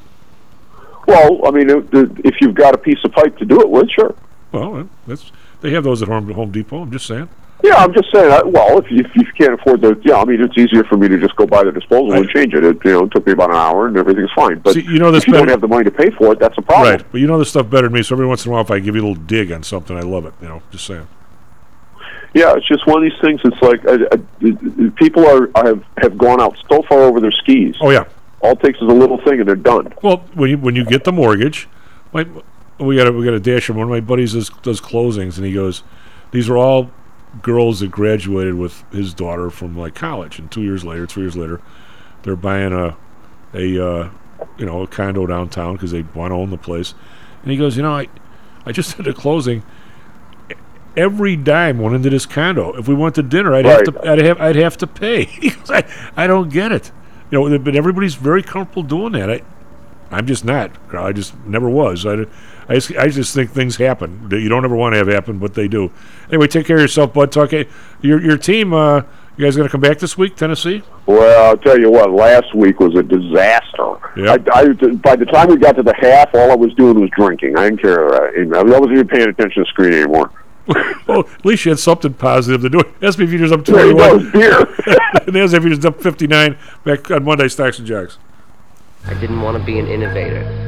Well, I mean, if, you've got a piece of pipe to do it with, sure. Well, that's they have those at Home Home Depot. I'm just saying. Yeah, I'm just saying. I, well, if you, if you can't afford the, yeah, I mean, it's easier for me to just go buy the disposal and change it. It you know it took me about an hour and everything's fine. But See, you know this if you don't have the money to pay for it, that's a problem. Right, but you know this stuff better than me. So every once in a while, if I give you a little dig on something, I love it. You know, just saying. Yeah, it's just one of these things. It's like uh, uh, people are have have gone out so far over their skis. Oh yeah. All it takes is a little thing and they're done. Well, when you when you get the mortgage, my we got a, we got a dash from one of my buddies does, does closings, and he goes, "These are all girls that graduated with his daughter from like college, and two years later, three years later, they're buying a a uh, you know a condo downtown because they want to own the place." And he goes, "You know, I I just did a closing." Every dime went into this condo. If we went to dinner, I'd have to I'd have I'd have to pay. I, I don't get it. You know, but everybody's very comfortable doing that. I, I'm just not. I just never was. I, I, just, I just think things happen that you don't ever want to have happen, but they do. Anyway, take care of yourself, bud. Talk. Your your team. Uh, You guys going to come back this week, Tennessee? Well, I'll tell you what. Last week was a disaster. Yep. I, I, by the time we got to the half, all I was doing was drinking. I didn't care. Uh, I wasn't even paying attention to the screen anymore. well, at least you had something positive to do. SP futures up There you 21. go, beer. and the S&P futures up 59 back on Monday, stocks and jocks. I didn't want to be an innovator.